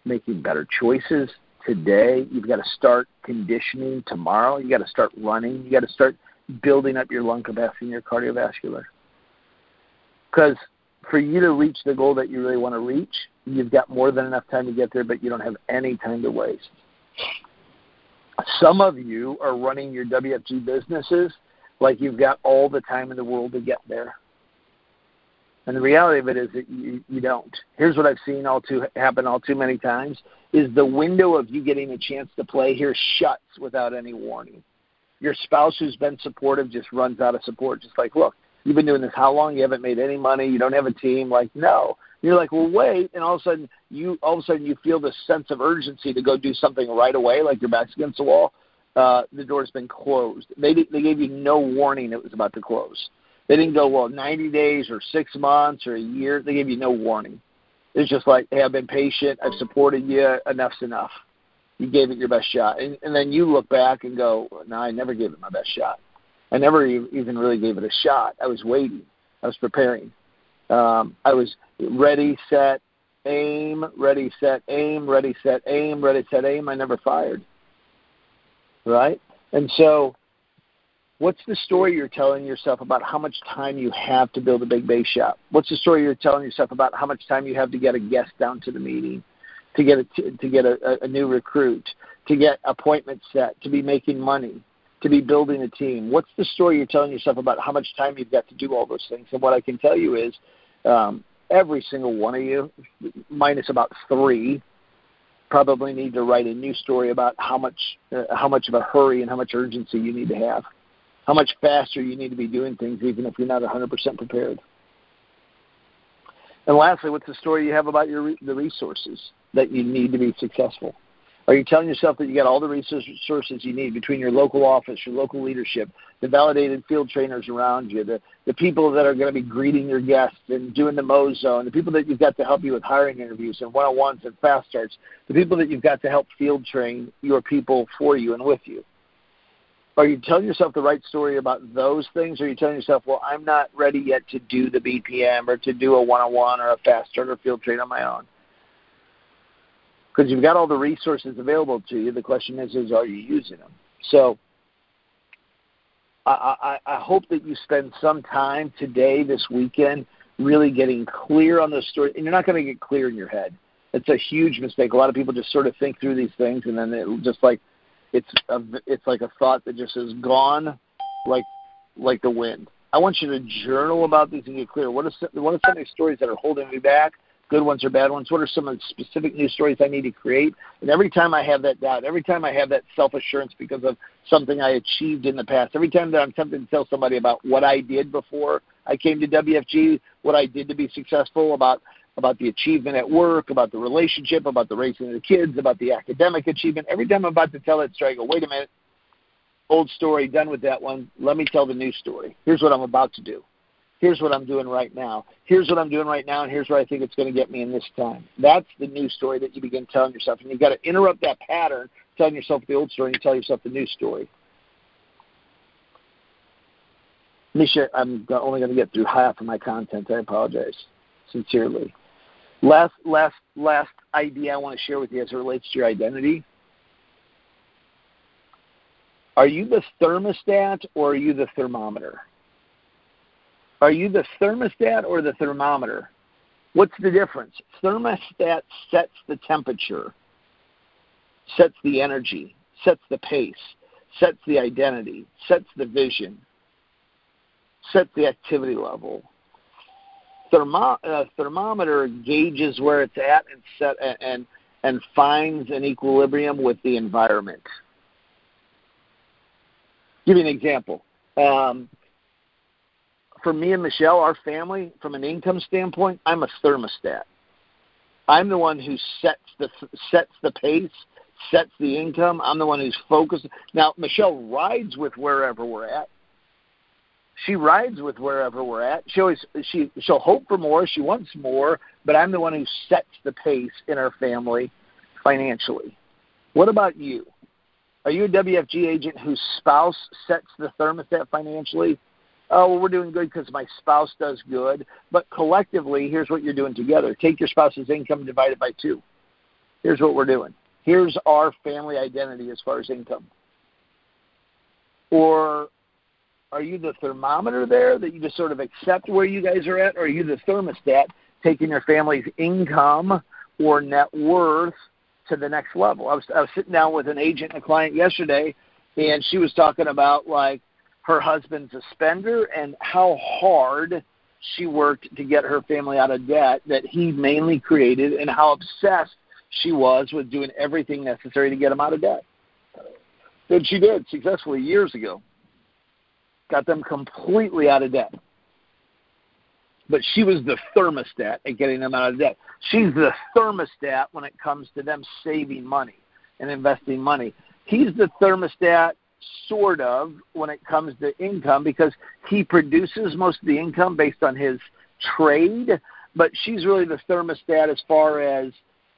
making better choices today. You've got to start conditioning tomorrow. You got to start running. You got to start building up your lung capacity and your cardiovascular. Because for you to reach the goal that you really want to reach, you've got more than enough time to get there, but you don't have any time to waste. Some of you are running your WFG businesses like you've got all the time in the world to get there. And the reality of it is that you, you don't. Here's what I've seen all too happen all too many times is the window of you getting a chance to play here shuts without any warning. Your spouse who's been supportive just runs out of support. Just like, look, you've been doing this how long? You haven't made any money. You don't have a team. Like, no. You're like, well, wait, and all of a sudden you all of a sudden you feel this sense of urgency to go do something right away, like your back's against the wall. Uh, the door's been closed. They they gave you no warning it was about to close. They didn't go well 90 days or six months or a year. They gave you no warning. It's just like, hey, I've been patient. I've supported you. Enough's enough. You gave it your best shot, and, and then you look back and go, no, I never gave it my best shot. I never even really gave it a shot. I was waiting. I was preparing. Um, I was ready, set, aim, ready, set, aim, ready, set, aim, ready, set, aim. I never fired. Right? And so, what's the story you're telling yourself about how much time you have to build a big base shop? What's the story you're telling yourself about how much time you have to get a guest down to the meeting, to get a, to get a, a new recruit, to get appointments set, to be making money? to be building a team? What's the story you're telling yourself about how much time you've got to do all those things? And what I can tell you is um, every single one of you, minus about three, probably need to write a new story about how much uh, how much of a hurry and how much urgency you need to have, how much faster you need to be doing things, even if you're not 100% prepared. And lastly, what's the story you have about your the resources that you need to be successful? Are you telling yourself that you got all the resources you need between your local office, your local leadership, the validated field trainers around you, the, the people that are going to be greeting your guests and doing the Mo Zone, the people that you've got to help you with hiring interviews and one on ones and fast starts, the people that you've got to help field train your people for you and with you? Are you telling yourself the right story about those things? Or are you telling yourself, well, I'm not ready yet to do the BPM or to do a one on one or a fast start or field train on my own? because you've got all the resources available to you. The question is, is are you using them? So I, I, I hope that you spend some time today, this weekend, really getting clear on those stories. And you're not going to get clear in your head. It's a huge mistake. A lot of people just sort of think through these things, and then it just like it's a, it's like a thought that just is gone, like like the wind. I want you to journal about these and get clear. What are some, what are some of these stories that are holding me back? good ones or bad ones? What are some of the specific news stories I need to create? And every time I have that doubt, every time I have that self assurance because of something I achieved in the past, every time that I'm tempted to tell somebody about what I did before I came to WFG, what I did to be successful, about about the achievement at work, about the relationship, about the raising of the kids, about the academic achievement. Every time I'm about to tell that story, I go, wait a minute, old story, done with that one. Let me tell the new story. Here's what I'm about to do here's what I'm doing right now. Here's what I'm doing right now, and here's where I think it's going to get me in this time. That's the new story that you begin telling yourself. And you've got to interrupt that pattern, telling yourself the old story, and tell yourself the new story. Misha, I'm only going to get through half of my content. I apologize sincerely. Last, last, last idea I want to share with you as it relates to your identity. Are you the thermostat or are you the thermometer? Are you the thermostat or the thermometer? What's the difference? Thermostat sets the temperature, sets the energy, sets the pace, sets the identity, sets the vision, sets the activity level. Thermo- uh, thermometer gauges where it's at and set and and finds an equilibrium with the environment. Give you an example. Um, for me and Michelle, our family, from an income standpoint, I'm a thermostat. I'm the one who sets the sets the pace, sets the income. I'm the one who's focused. Now, Michelle rides with wherever we're at. She rides with wherever we're at. She always she she'll hope for more. She wants more, but I'm the one who sets the pace in our family financially. What about you? Are you a WFG agent whose spouse sets the thermostat financially? oh, well, we're doing good because my spouse does good. But collectively, here's what you're doing together. Take your spouse's income divided by two. Here's what we're doing. Here's our family identity as far as income. Or are you the thermometer there that you just sort of accept where you guys are at? Or are you the thermostat taking your family's income or net worth to the next level? I was, I was sitting down with an agent and a client yesterday, and she was talking about like – her husband's a spender and how hard she worked to get her family out of debt that he mainly created and how obsessed she was with doing everything necessary to get him out of debt. And she did successfully years ago. Got them completely out of debt. But she was the thermostat at getting them out of debt. She's the thermostat when it comes to them saving money and investing money. He's the thermostat sort of when it comes to income because he produces most of the income based on his trade, but she's really the thermostat as far as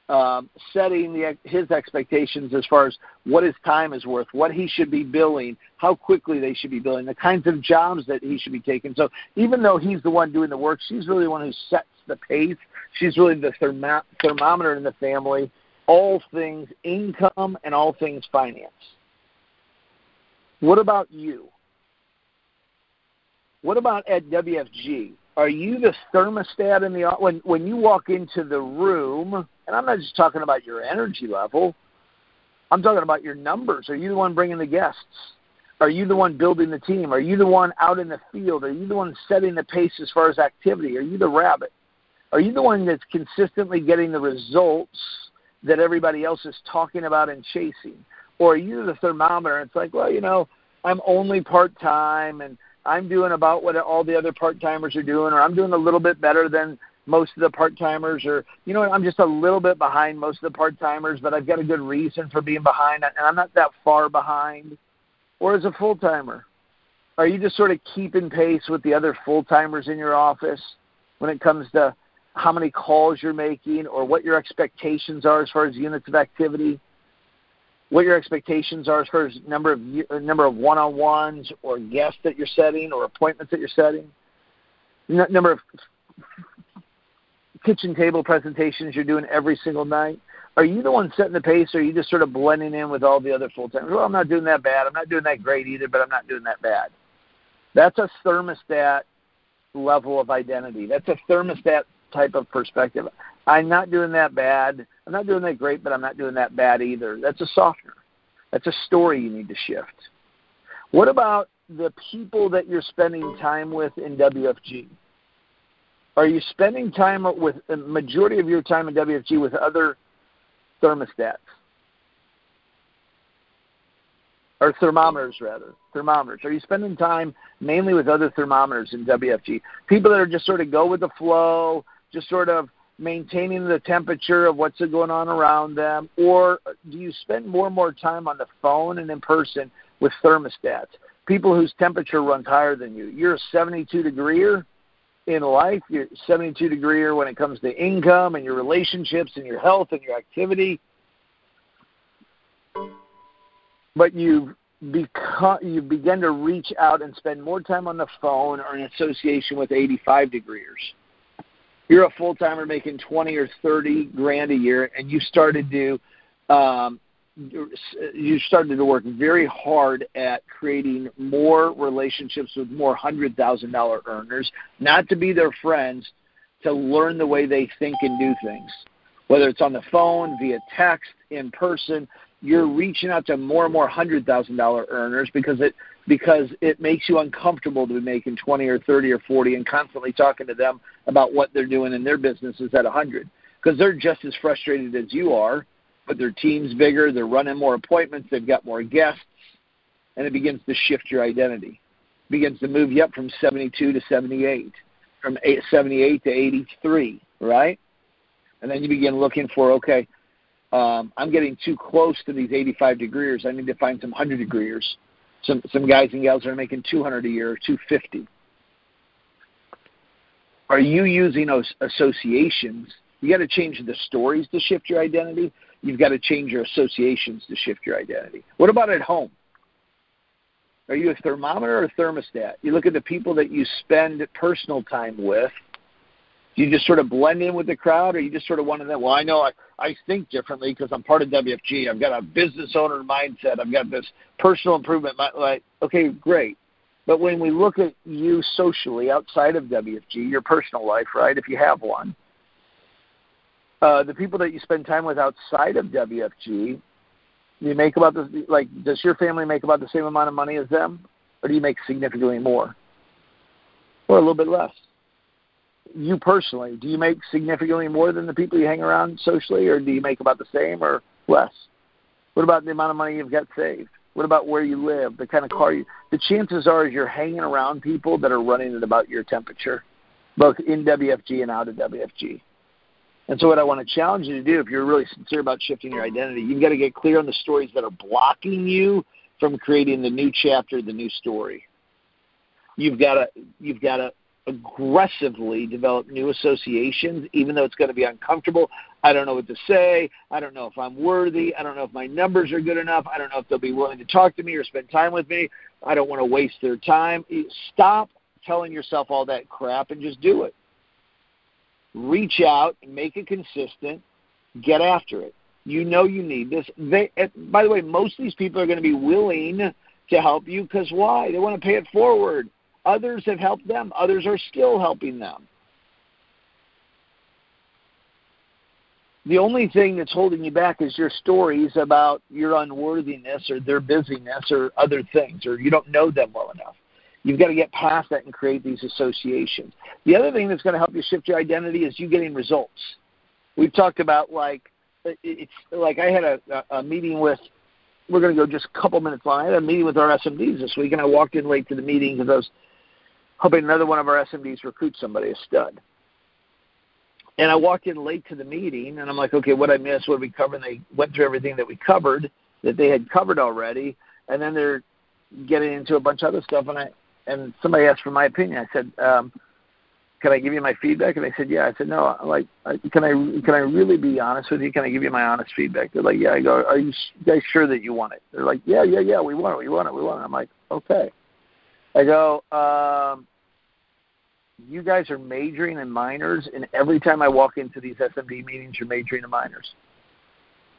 um, setting the, his expectations as far as what his time is worth, what he should be billing, how quickly they should be billing, the kinds of jobs that he should be taking. So even though he's the one doing the work, she's really the one who sets the pace. She's really the thermo- thermometer in the family, all things income and all things finance. What about you? What about at WFG? Are you the thermostat in the when when you walk into the room? And I'm not just talking about your energy level. I'm talking about your numbers. Are you the one bringing the guests? Are you the one building the team? Are you the one out in the field? Are you the one setting the pace as far as activity? Are you the rabbit? Are you the one that's consistently getting the results that everybody else is talking about and chasing? or are you the thermometer? It's like, well, you know, I'm only part time and I'm doing about what all the other part timers are doing, or I'm doing a little bit better than most of the part timers, or you know, I'm just a little bit behind most of the part timers, but I've got a good reason for being behind, and I'm not that far behind. Or as a full timer, are you just sort of keeping pace with the other full timers in your office when it comes to how many calls you're making or what your expectations are as far as units of activity? what your expectations are as far as number of number of one-on-ones or guests that you're setting or appointments that you're setting, number of kitchen table presentations you're doing every single night. Are you the one setting the pace, or are you just sort of blending in with all the other full timers? Well, I'm not doing that bad. I'm not doing that great either, but I'm not doing that bad. That's a thermostat level of identity. That's a thermostat type of perspective. I'm not doing that bad. I'm not doing that great, but I'm not doing that bad either. That's a softener. That's a story you need to shift. What about the people that you're spending time with in WFG? Are you spending time with the majority of your time in WFG with other thermostats? Or thermometers, rather. Thermometers. Are you spending time mainly with other thermometers in WFG? People that are just sort of go with the flow, just sort of maintaining the temperature of what's going on around them, or do you spend more and more time on the phone and in person with thermostats? People whose temperature runs higher than you. You're a 72 degreeer in life. You're 72 degreeer when it comes to income and your relationships and your health and your activity. But you've become you begin to reach out and spend more time on the phone or in association with 85 degreers you're a full timer making twenty or thirty grand a year, and you started to um, you started to work very hard at creating more relationships with more hundred thousand dollar earners, not to be their friends, to learn the way they think and do things. Whether it's on the phone, via text, in person, you're reaching out to more and more hundred thousand dollar earners because it because it makes you uncomfortable to be making 20 or 30 or 40 and constantly talking to them about what they're doing in their businesses at a 100 because they're just as frustrated as you are, but their team's bigger, they're running more appointments, they've got more guests, and it begins to shift your identity. It begins to move you up from 72 to 78, from 78 to 83, right? And then you begin looking for, okay, um, I'm getting too close to these 85 degrees. I need to find some 100 degrees some some guys and gals are making 200 a year, or 250. Are you using those associations? You got to change the stories to shift your identity. You've got to change your associations to shift your identity. What about at home? Are you a thermometer or a thermostat? You look at the people that you spend personal time with do you just sort of blend in with the crowd, or you just sort of one of them? Well, I know I, I think differently because I'm part of WFG. I've got a business owner mindset. I've got this personal improvement. Like, okay, great. But when we look at you socially outside of WFG, your personal life, right? If you have one, uh, the people that you spend time with outside of WFG, you make about the like. Does your family make about the same amount of money as them, or do you make significantly more, or a little bit less? you personally, do you make significantly more than the people you hang around socially, or do you make about the same or less? What about the amount of money you've got saved? What about where you live, the kind of car you? The chances are, is you're hanging around people that are running at about your temperature, both in WFG and out of WFG. And so, what I want to challenge you to do, if you're really sincere about shifting your identity, you've got to get clear on the stories that are blocking you from creating the new chapter, the new story. You've got to you've got to aggressively develop new associations, even though it's going to be uncomfortable. I don't know what to say. I don't know if I'm worthy. I don't know if my numbers are good enough. I don't know if they'll be willing to talk to me or spend time with me. I don't want to waste their time. Stop telling yourself all that crap and just do it. Reach out and make it consistent. Get after it. You know you need this. They, by the way, most of these people are going to be willing to help you because why? They want to pay it forward Others have helped them, others are still helping them. The only thing that's holding you back is your stories about your unworthiness or their busyness or other things, or you don't know them well enough. You've got to get past that and create these associations. The other thing that's going to help you shift your identity is you getting results. We've talked about like it's like I had a, a meeting with. We're going to go just a couple minutes long. I had a meeting with our SMDs this week, and I walked in late to the meeting because I was hoping another one of our SMDs recruits somebody, a stud. And I walked in late to the meeting, and I'm like, okay, what I missed, what we covered? And they went through everything that we covered that they had covered already, and then they're getting into a bunch of other stuff. And I and somebody asked for my opinion. I said, um, can I give you my feedback? And they said, yeah. I said, no. Like, can I can I really be honest with you? Can I give you my honest feedback? They're like, yeah. I go, are you guys sure that you want it? They're like, yeah, yeah, yeah. We want it. We want it. We want it. I'm like, okay. I go, um, you guys are majoring in minors, and every time I walk into these SMD meetings, you're majoring in minors.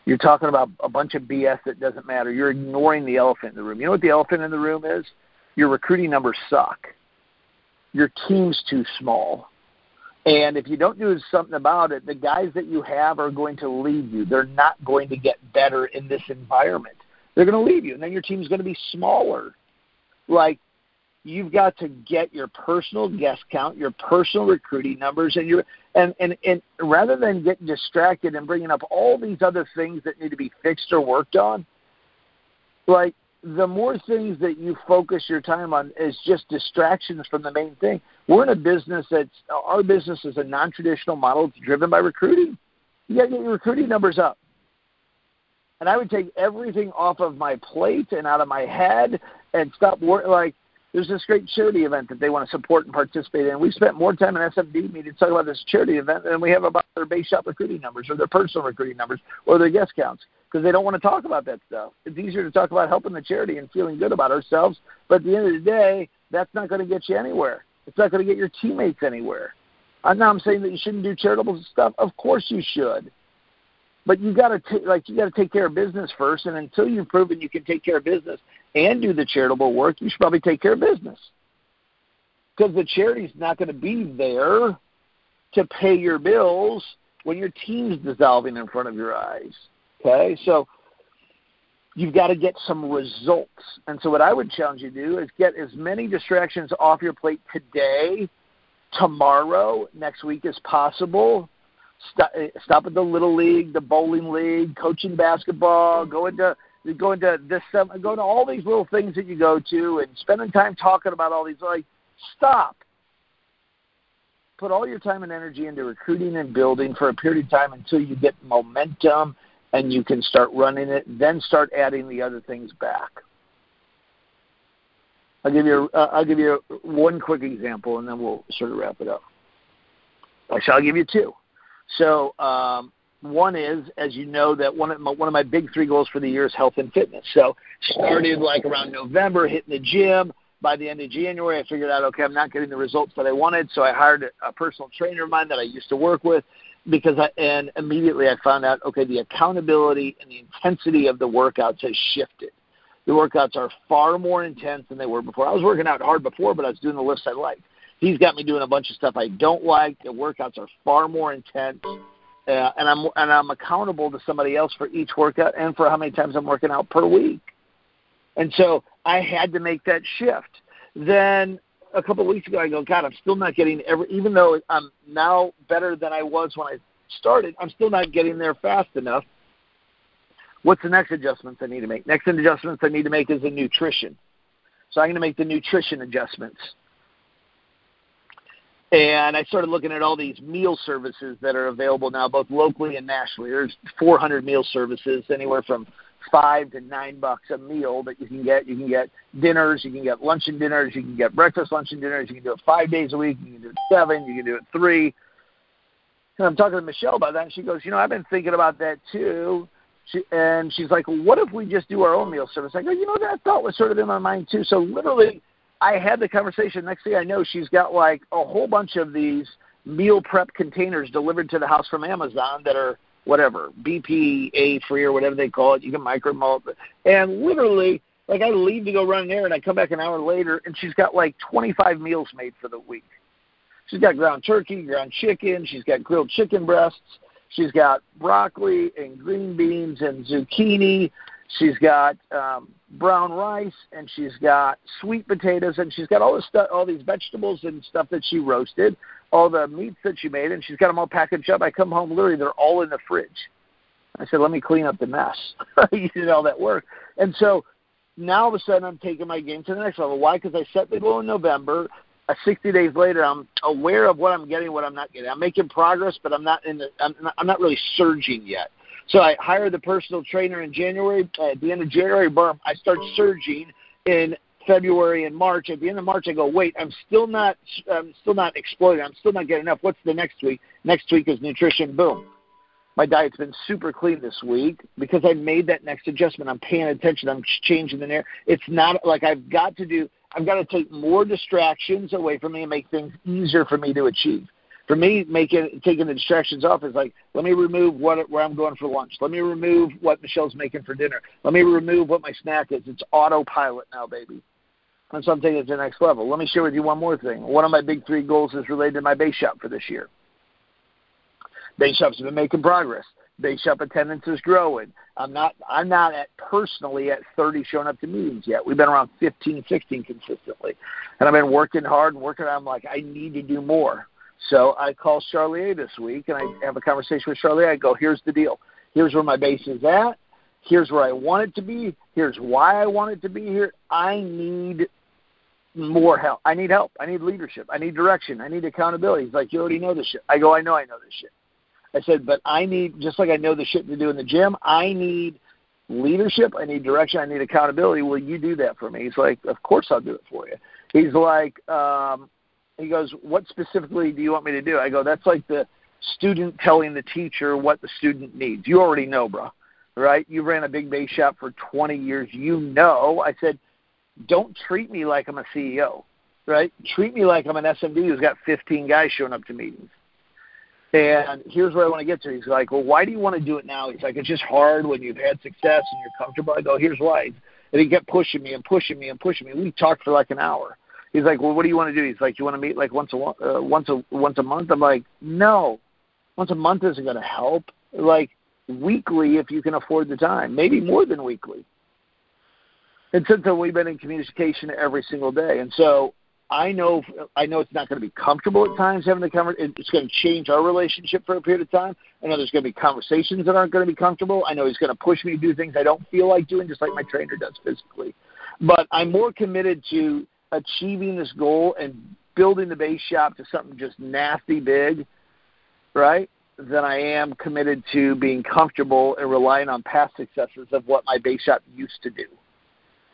You're talking about a bunch of BS that doesn't matter. You're ignoring the elephant in the room. You know what the elephant in the room is? Your recruiting numbers suck. Your team's too small. And if you don't do something about it, the guys that you have are going to leave you. They're not going to get better in this environment. They're going to leave you, and then your team's going to be smaller. Like you've got to get your personal guest count, your personal recruiting numbers, and your and and and rather than getting distracted and bringing up all these other things that need to be fixed or worked on, like the more things that you focus your time on is just distractions from the main thing. We're in a business that's our business is a non-traditional model. It's driven by recruiting. You got to get your recruiting numbers up. And I would take everything off of my plate and out of my head and stop working like there's this great charity event that they want to support and participate in. We spent more time in SMD meetings talking about this charity event than we have about their base shop recruiting numbers or their personal recruiting numbers or their guest counts because they don't want to talk about that stuff. It's easier to talk about helping the charity and feeling good about ourselves, but at the end of the day, that's not going to get you anywhere. It's not going to get your teammates anywhere. I'm saying that you shouldn't do charitable stuff. Of course you should. But you got to take like you got to take care of business first, and until you've proven you can take care of business and do the charitable work, you should probably take care of business. Because the charity's not going to be there to pay your bills when your team's dissolving in front of your eyes. Okay, so you've got to get some results. And so, what I would challenge you to do is get as many distractions off your plate today, tomorrow, next week as possible, Stop, eh, stop at the little league, the bowling league, coaching basketball, going to going to this going to all these little things that you go to and spending time talking about all these like stop. Put all your time and energy into recruiting and building for a period of time until you get momentum and you can start running it then start adding the other things back. I'll give you uh, i'll give you one quick example and then we'll sort of wrap it up. Actually i'll give you two. So um, one is, as you know, that one of my, one of my big three goals for the year is health and fitness. So started like around November, hitting the gym. By the end of January, I figured out, okay, I'm not getting the results that I wanted, so I hired a personal trainer of mine that I used to work with because I and immediately I found out, okay, the accountability and the intensity of the workouts has shifted. The workouts are far more intense than they were before. I was working out hard before, but I was doing the lifts I liked. He's got me doing a bunch of stuff I don't like. The workouts are far more intense, uh, and I'm and I'm accountable to somebody else for each workout and for how many times I'm working out per week. And so I had to make that shift. Then a couple of weeks ago, I go, God, I'm still not getting every. Even though I'm now better than I was when I started, I'm still not getting there fast enough. What's the next adjustments I need to make? Next adjustments I need to make is the nutrition. So I'm going to make the nutrition adjustments. And I started looking at all these meal services that are available now, both locally and nationally. There's 400 meal services, anywhere from five to nine bucks a meal that you can get. You can get dinners, you can get lunch and dinners, you can get breakfast, lunch and dinners. You can do it five days a week, you can do it seven, you can do it three. And I'm talking to Michelle about that, and she goes, you know, I've been thinking about that too. She, and she's like, well, what if we just do our own meal service? I go, you know, that thought was sort of in my mind too. So literally I had the conversation. Next thing I know, she's got like a whole bunch of these meal prep containers delivered to the house from Amazon that are whatever BPA free or whatever they call it. You can micro malt, and literally, like I leave to go run an errand, I come back an hour later, and she's got like 25 meals made for the week. She's got ground turkey, ground chicken. She's got grilled chicken breasts. She's got broccoli and green beans and zucchini. She's got um, brown rice and she's got sweet potatoes and she's got all this stuff, all these vegetables and stuff that she roasted, all the meats that she made, and she's got them all packaged up. I come home, literally, they're all in the fridge. I said, let me clean up the mess. [laughs] you did all that work, and so now all of a sudden I'm taking my game to the next level. Why? Because I set the goal in November. uh, 60 days later, I'm aware of what I'm getting, what I'm not getting. I'm making progress, but I'm not in the. I'm not, I'm not really surging yet. So I hire the personal trainer in January. At the end of January, boom, I start surging in February and March. At the end of March, I go, wait, I'm still not. I'm still not exploding. I'm still not getting enough. What's the next week? Next week is nutrition. Boom. My diet's been super clean this week because I made that next adjustment. I'm paying attention. I'm changing the narrative. It's not like I've got to do I've got to take more distractions away from me and make things easier for me to achieve. For me, making taking the distractions off is like, let me remove what where I'm going for lunch. Let me remove what Michelle's making for dinner. Let me remove what my snack is. It's autopilot now, baby. And so I'm taking it to the next level. Let me share with you one more thing. One of my big three goals is related to my base shop for this year. Base shop's been making progress base shop attendance is growing. I'm not I'm not at personally at 30 showing up to meetings yet. We've been around 15, 16 consistently, and I've been working hard and working. I'm like I need to do more. So I call Charlier this week and I have a conversation with Charlier. I go, here's the deal. Here's where my base is at. Here's where I want it to be. Here's why I want it to be here. I need more help. I need help. I need leadership. I need direction. I need accountability. He's like, you already know this shit. I go, I know I know this shit. I said, but I need just like I know the shit to do in the gym. I need leadership. I need direction. I need accountability. Will you do that for me? He's like, of course I'll do it for you. He's like, um, he goes, what specifically do you want me to do? I go, that's like the student telling the teacher what the student needs. You already know, bro, right? You ran a big base shop for 20 years. You know. I said, don't treat me like I'm a CEO, right? Treat me like I'm an SMD who's got 15 guys showing up to meetings. And here's where I want to get to. He's like, well, why do you want to do it now? He's like, it's just hard when you've had success and you're comfortable. I go, here's why. And he kept pushing me and pushing me and pushing me. We talked for like an hour. He's like, well, what do you want to do? He's like, you want to meet like once a uh, once a once a month? I'm like, no, once a month isn't going to help. Like weekly, if you can afford the time, maybe more than weekly. And since then, we've been in communication every single day. And so I know I know it's not going to be comfortable at times having the conversation. It's going to change our relationship for a period of time. I know there's going to be conversations that aren't going to be comfortable. I know he's going to push me to do things I don't feel like doing, just like my trainer does physically. But I'm more committed to achieving this goal and building the base shop to something just nasty big, right? Than I am committed to being comfortable and relying on past successes of what my base shop used to do.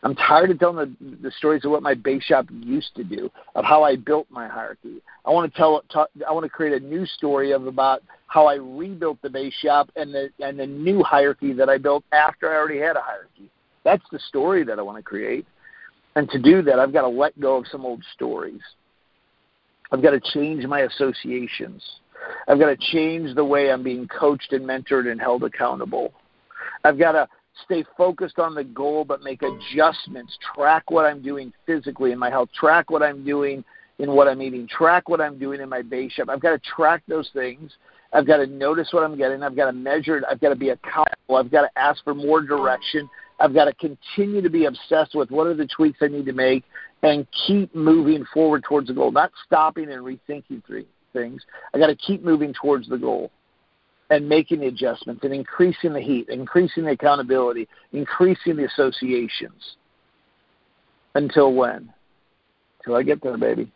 I'm tired of telling the, the stories of what my base shop used to do, of how I built my hierarchy. I want to tell, talk, I want to create a new story of about how I rebuilt the base shop and the and the new hierarchy that I built after I already had a hierarchy. That's the story that I want to create. And to do that, I've got to let go of some old stories. I've got to change my associations. I've got to change the way I'm being coached and mentored and held accountable. I've got to stay focused on the goal, but make adjustments. Track what I'm doing physically in my health. Track what I'm doing in what I'm eating. Track what I'm doing in my base shop. I've got to track those things. I've got to notice what I'm getting. I've got to measure it. I've got to be accountable. I've got to ask for more direction. I've got to continue to be obsessed with what are the tweaks I need to make and keep moving forward towards the goal, not stopping and rethinking things. I got to keep moving towards the goal and making the adjustments and increasing the heat, increasing the accountability, increasing the associations. Until when? Till I get there, baby.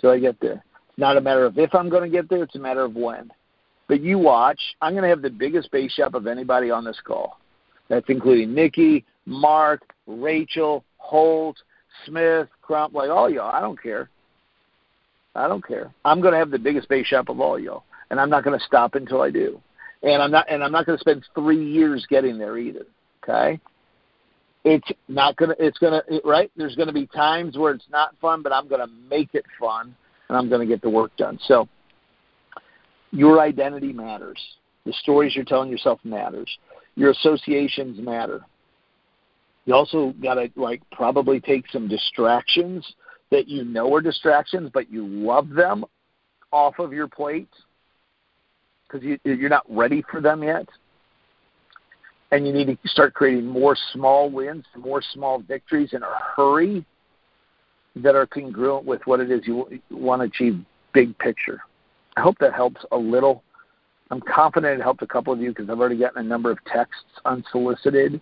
Till I get there. It's not a matter of if I'm going to get there, it's a matter of when. But you watch, I'm going to have the biggest base shop of anybody on this call. That's including Nikki, Mark, Rachel, Holt, Smith, Crump, like all y'all. I don't care. I don't care. I'm going to have the biggest base shop of all y'all and I'm not going to stop until I do. And I'm not and I'm not going to spend three years getting there either. Okay, it's not gonna it's gonna right. There's to be times where it's not fun, but I'm to make it fun, and I'm to get the work done. So your identity matters. The stories you're telling yourself matters. Your associations matter. You also got to like probably take some distractions that you know are distractions, but you love them off of your plate because you, you're not ready for them yet. And you need to start creating more small wins, more small victories in a hurry that are congruent with what it is you want to achieve big picture. I hope that helps a little. I'm confident it helped a couple of you because I've already gotten a number of texts unsolicited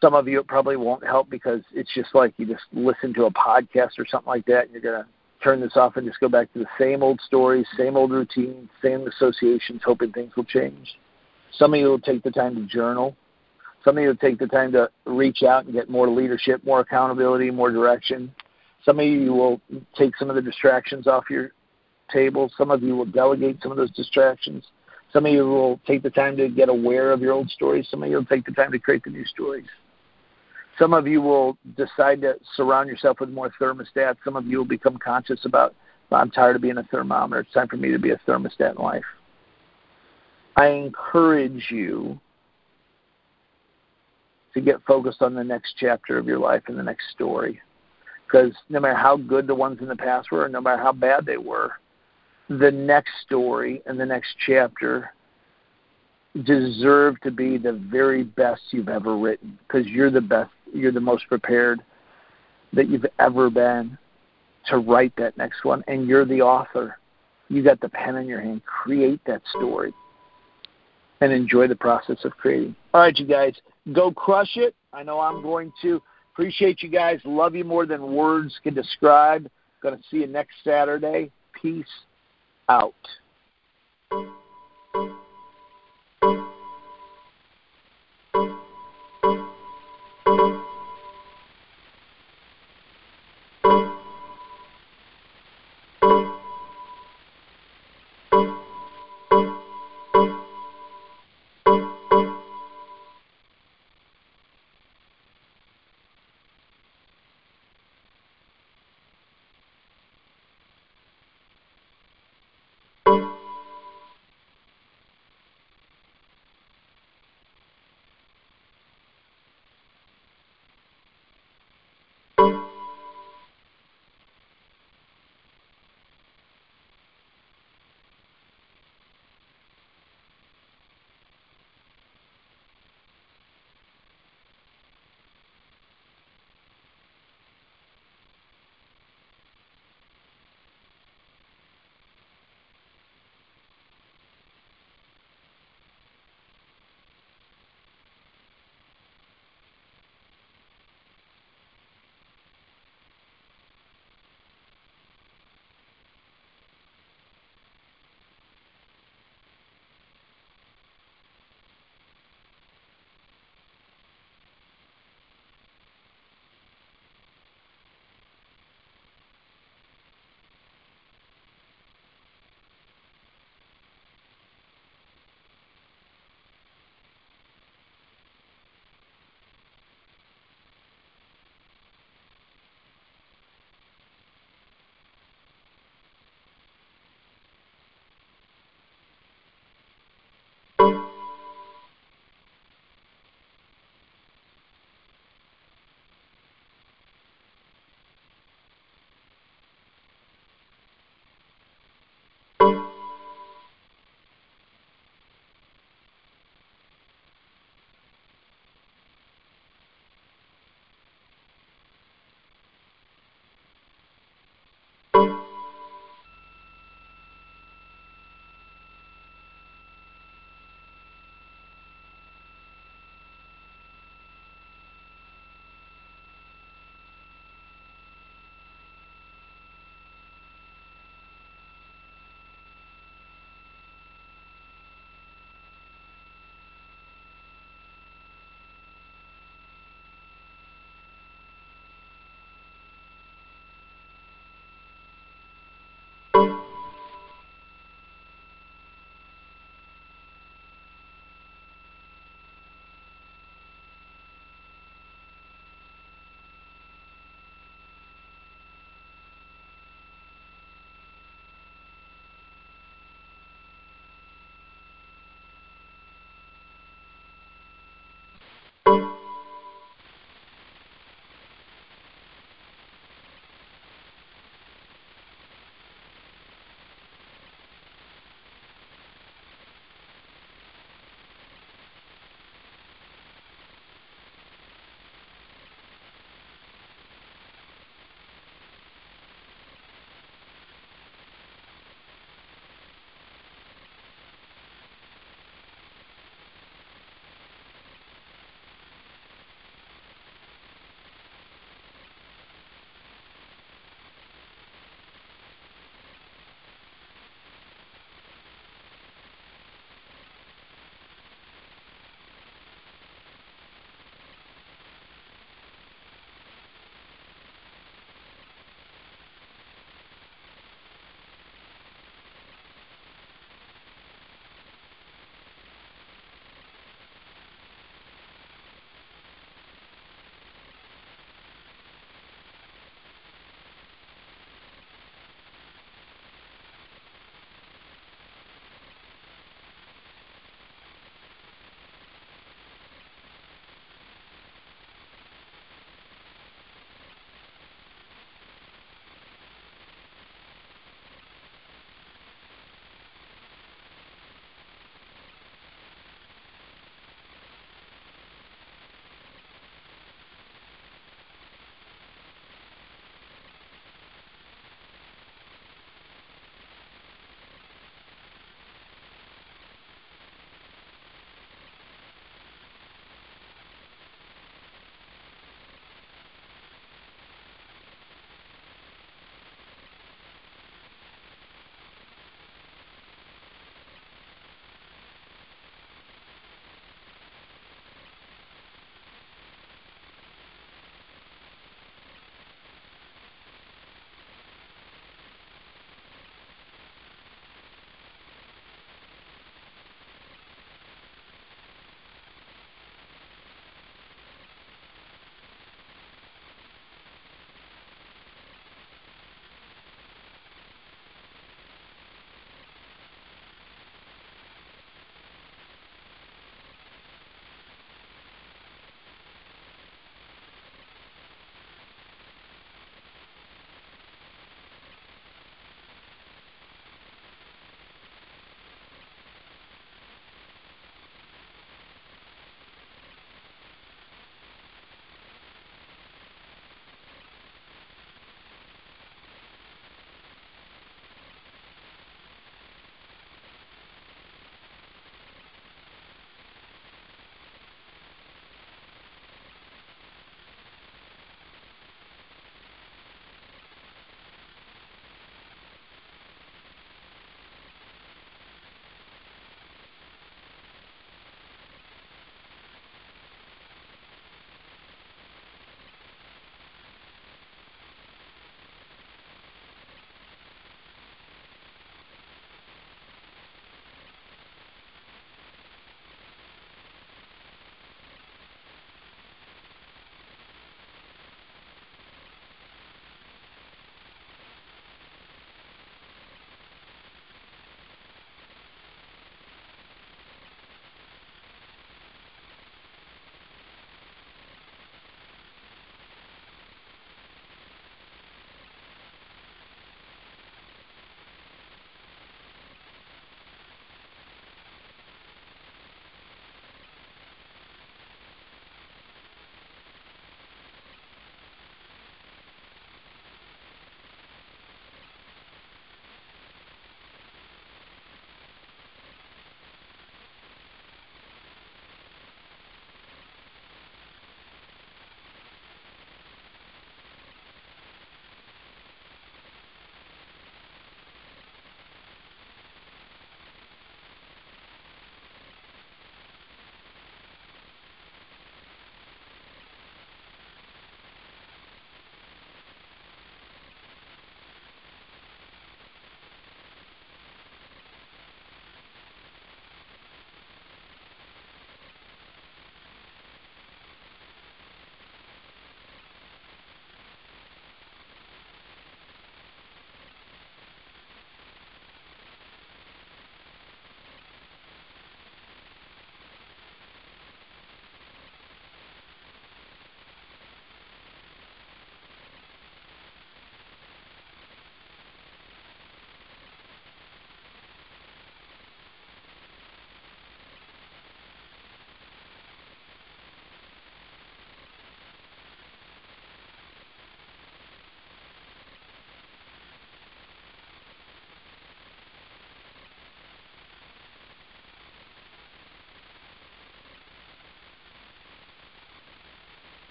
Some of you it probably won't help because it's just like you just listen to a podcast or something like that, and you're gonna turn this off and just go back to the same old stories, same old routines, same associations, hoping things will change. Some of you will take the time to journal. Some of you will take the time to reach out and get more leadership, more accountability, more direction. Some of you will take some of the distractions off your table. Some of you will delegate some of those distractions. Some of you will take the time to get aware of your old stories. Some of you will take the time to create the new stories. Some of you will decide to surround yourself with more thermostats. Some of you will become conscious about, I'm tired of being a thermometer. It's time for me to be a thermostat in life. I encourage you to get focused on the next chapter of your life and the next story. Because no matter how good the ones in the past were, no matter how bad they were, the next story and the next chapter deserve to be the very best you've ever written because you're the best, you're the most prepared that you've ever been to write that next one, and you're the author. You got the pen in your hand. Create that story and enjoy the process of creating. All right, you guys, go crush it. I know I'm going to. Appreciate you guys. Love you more than words can describe. Going to see you next Saturday. Peace out.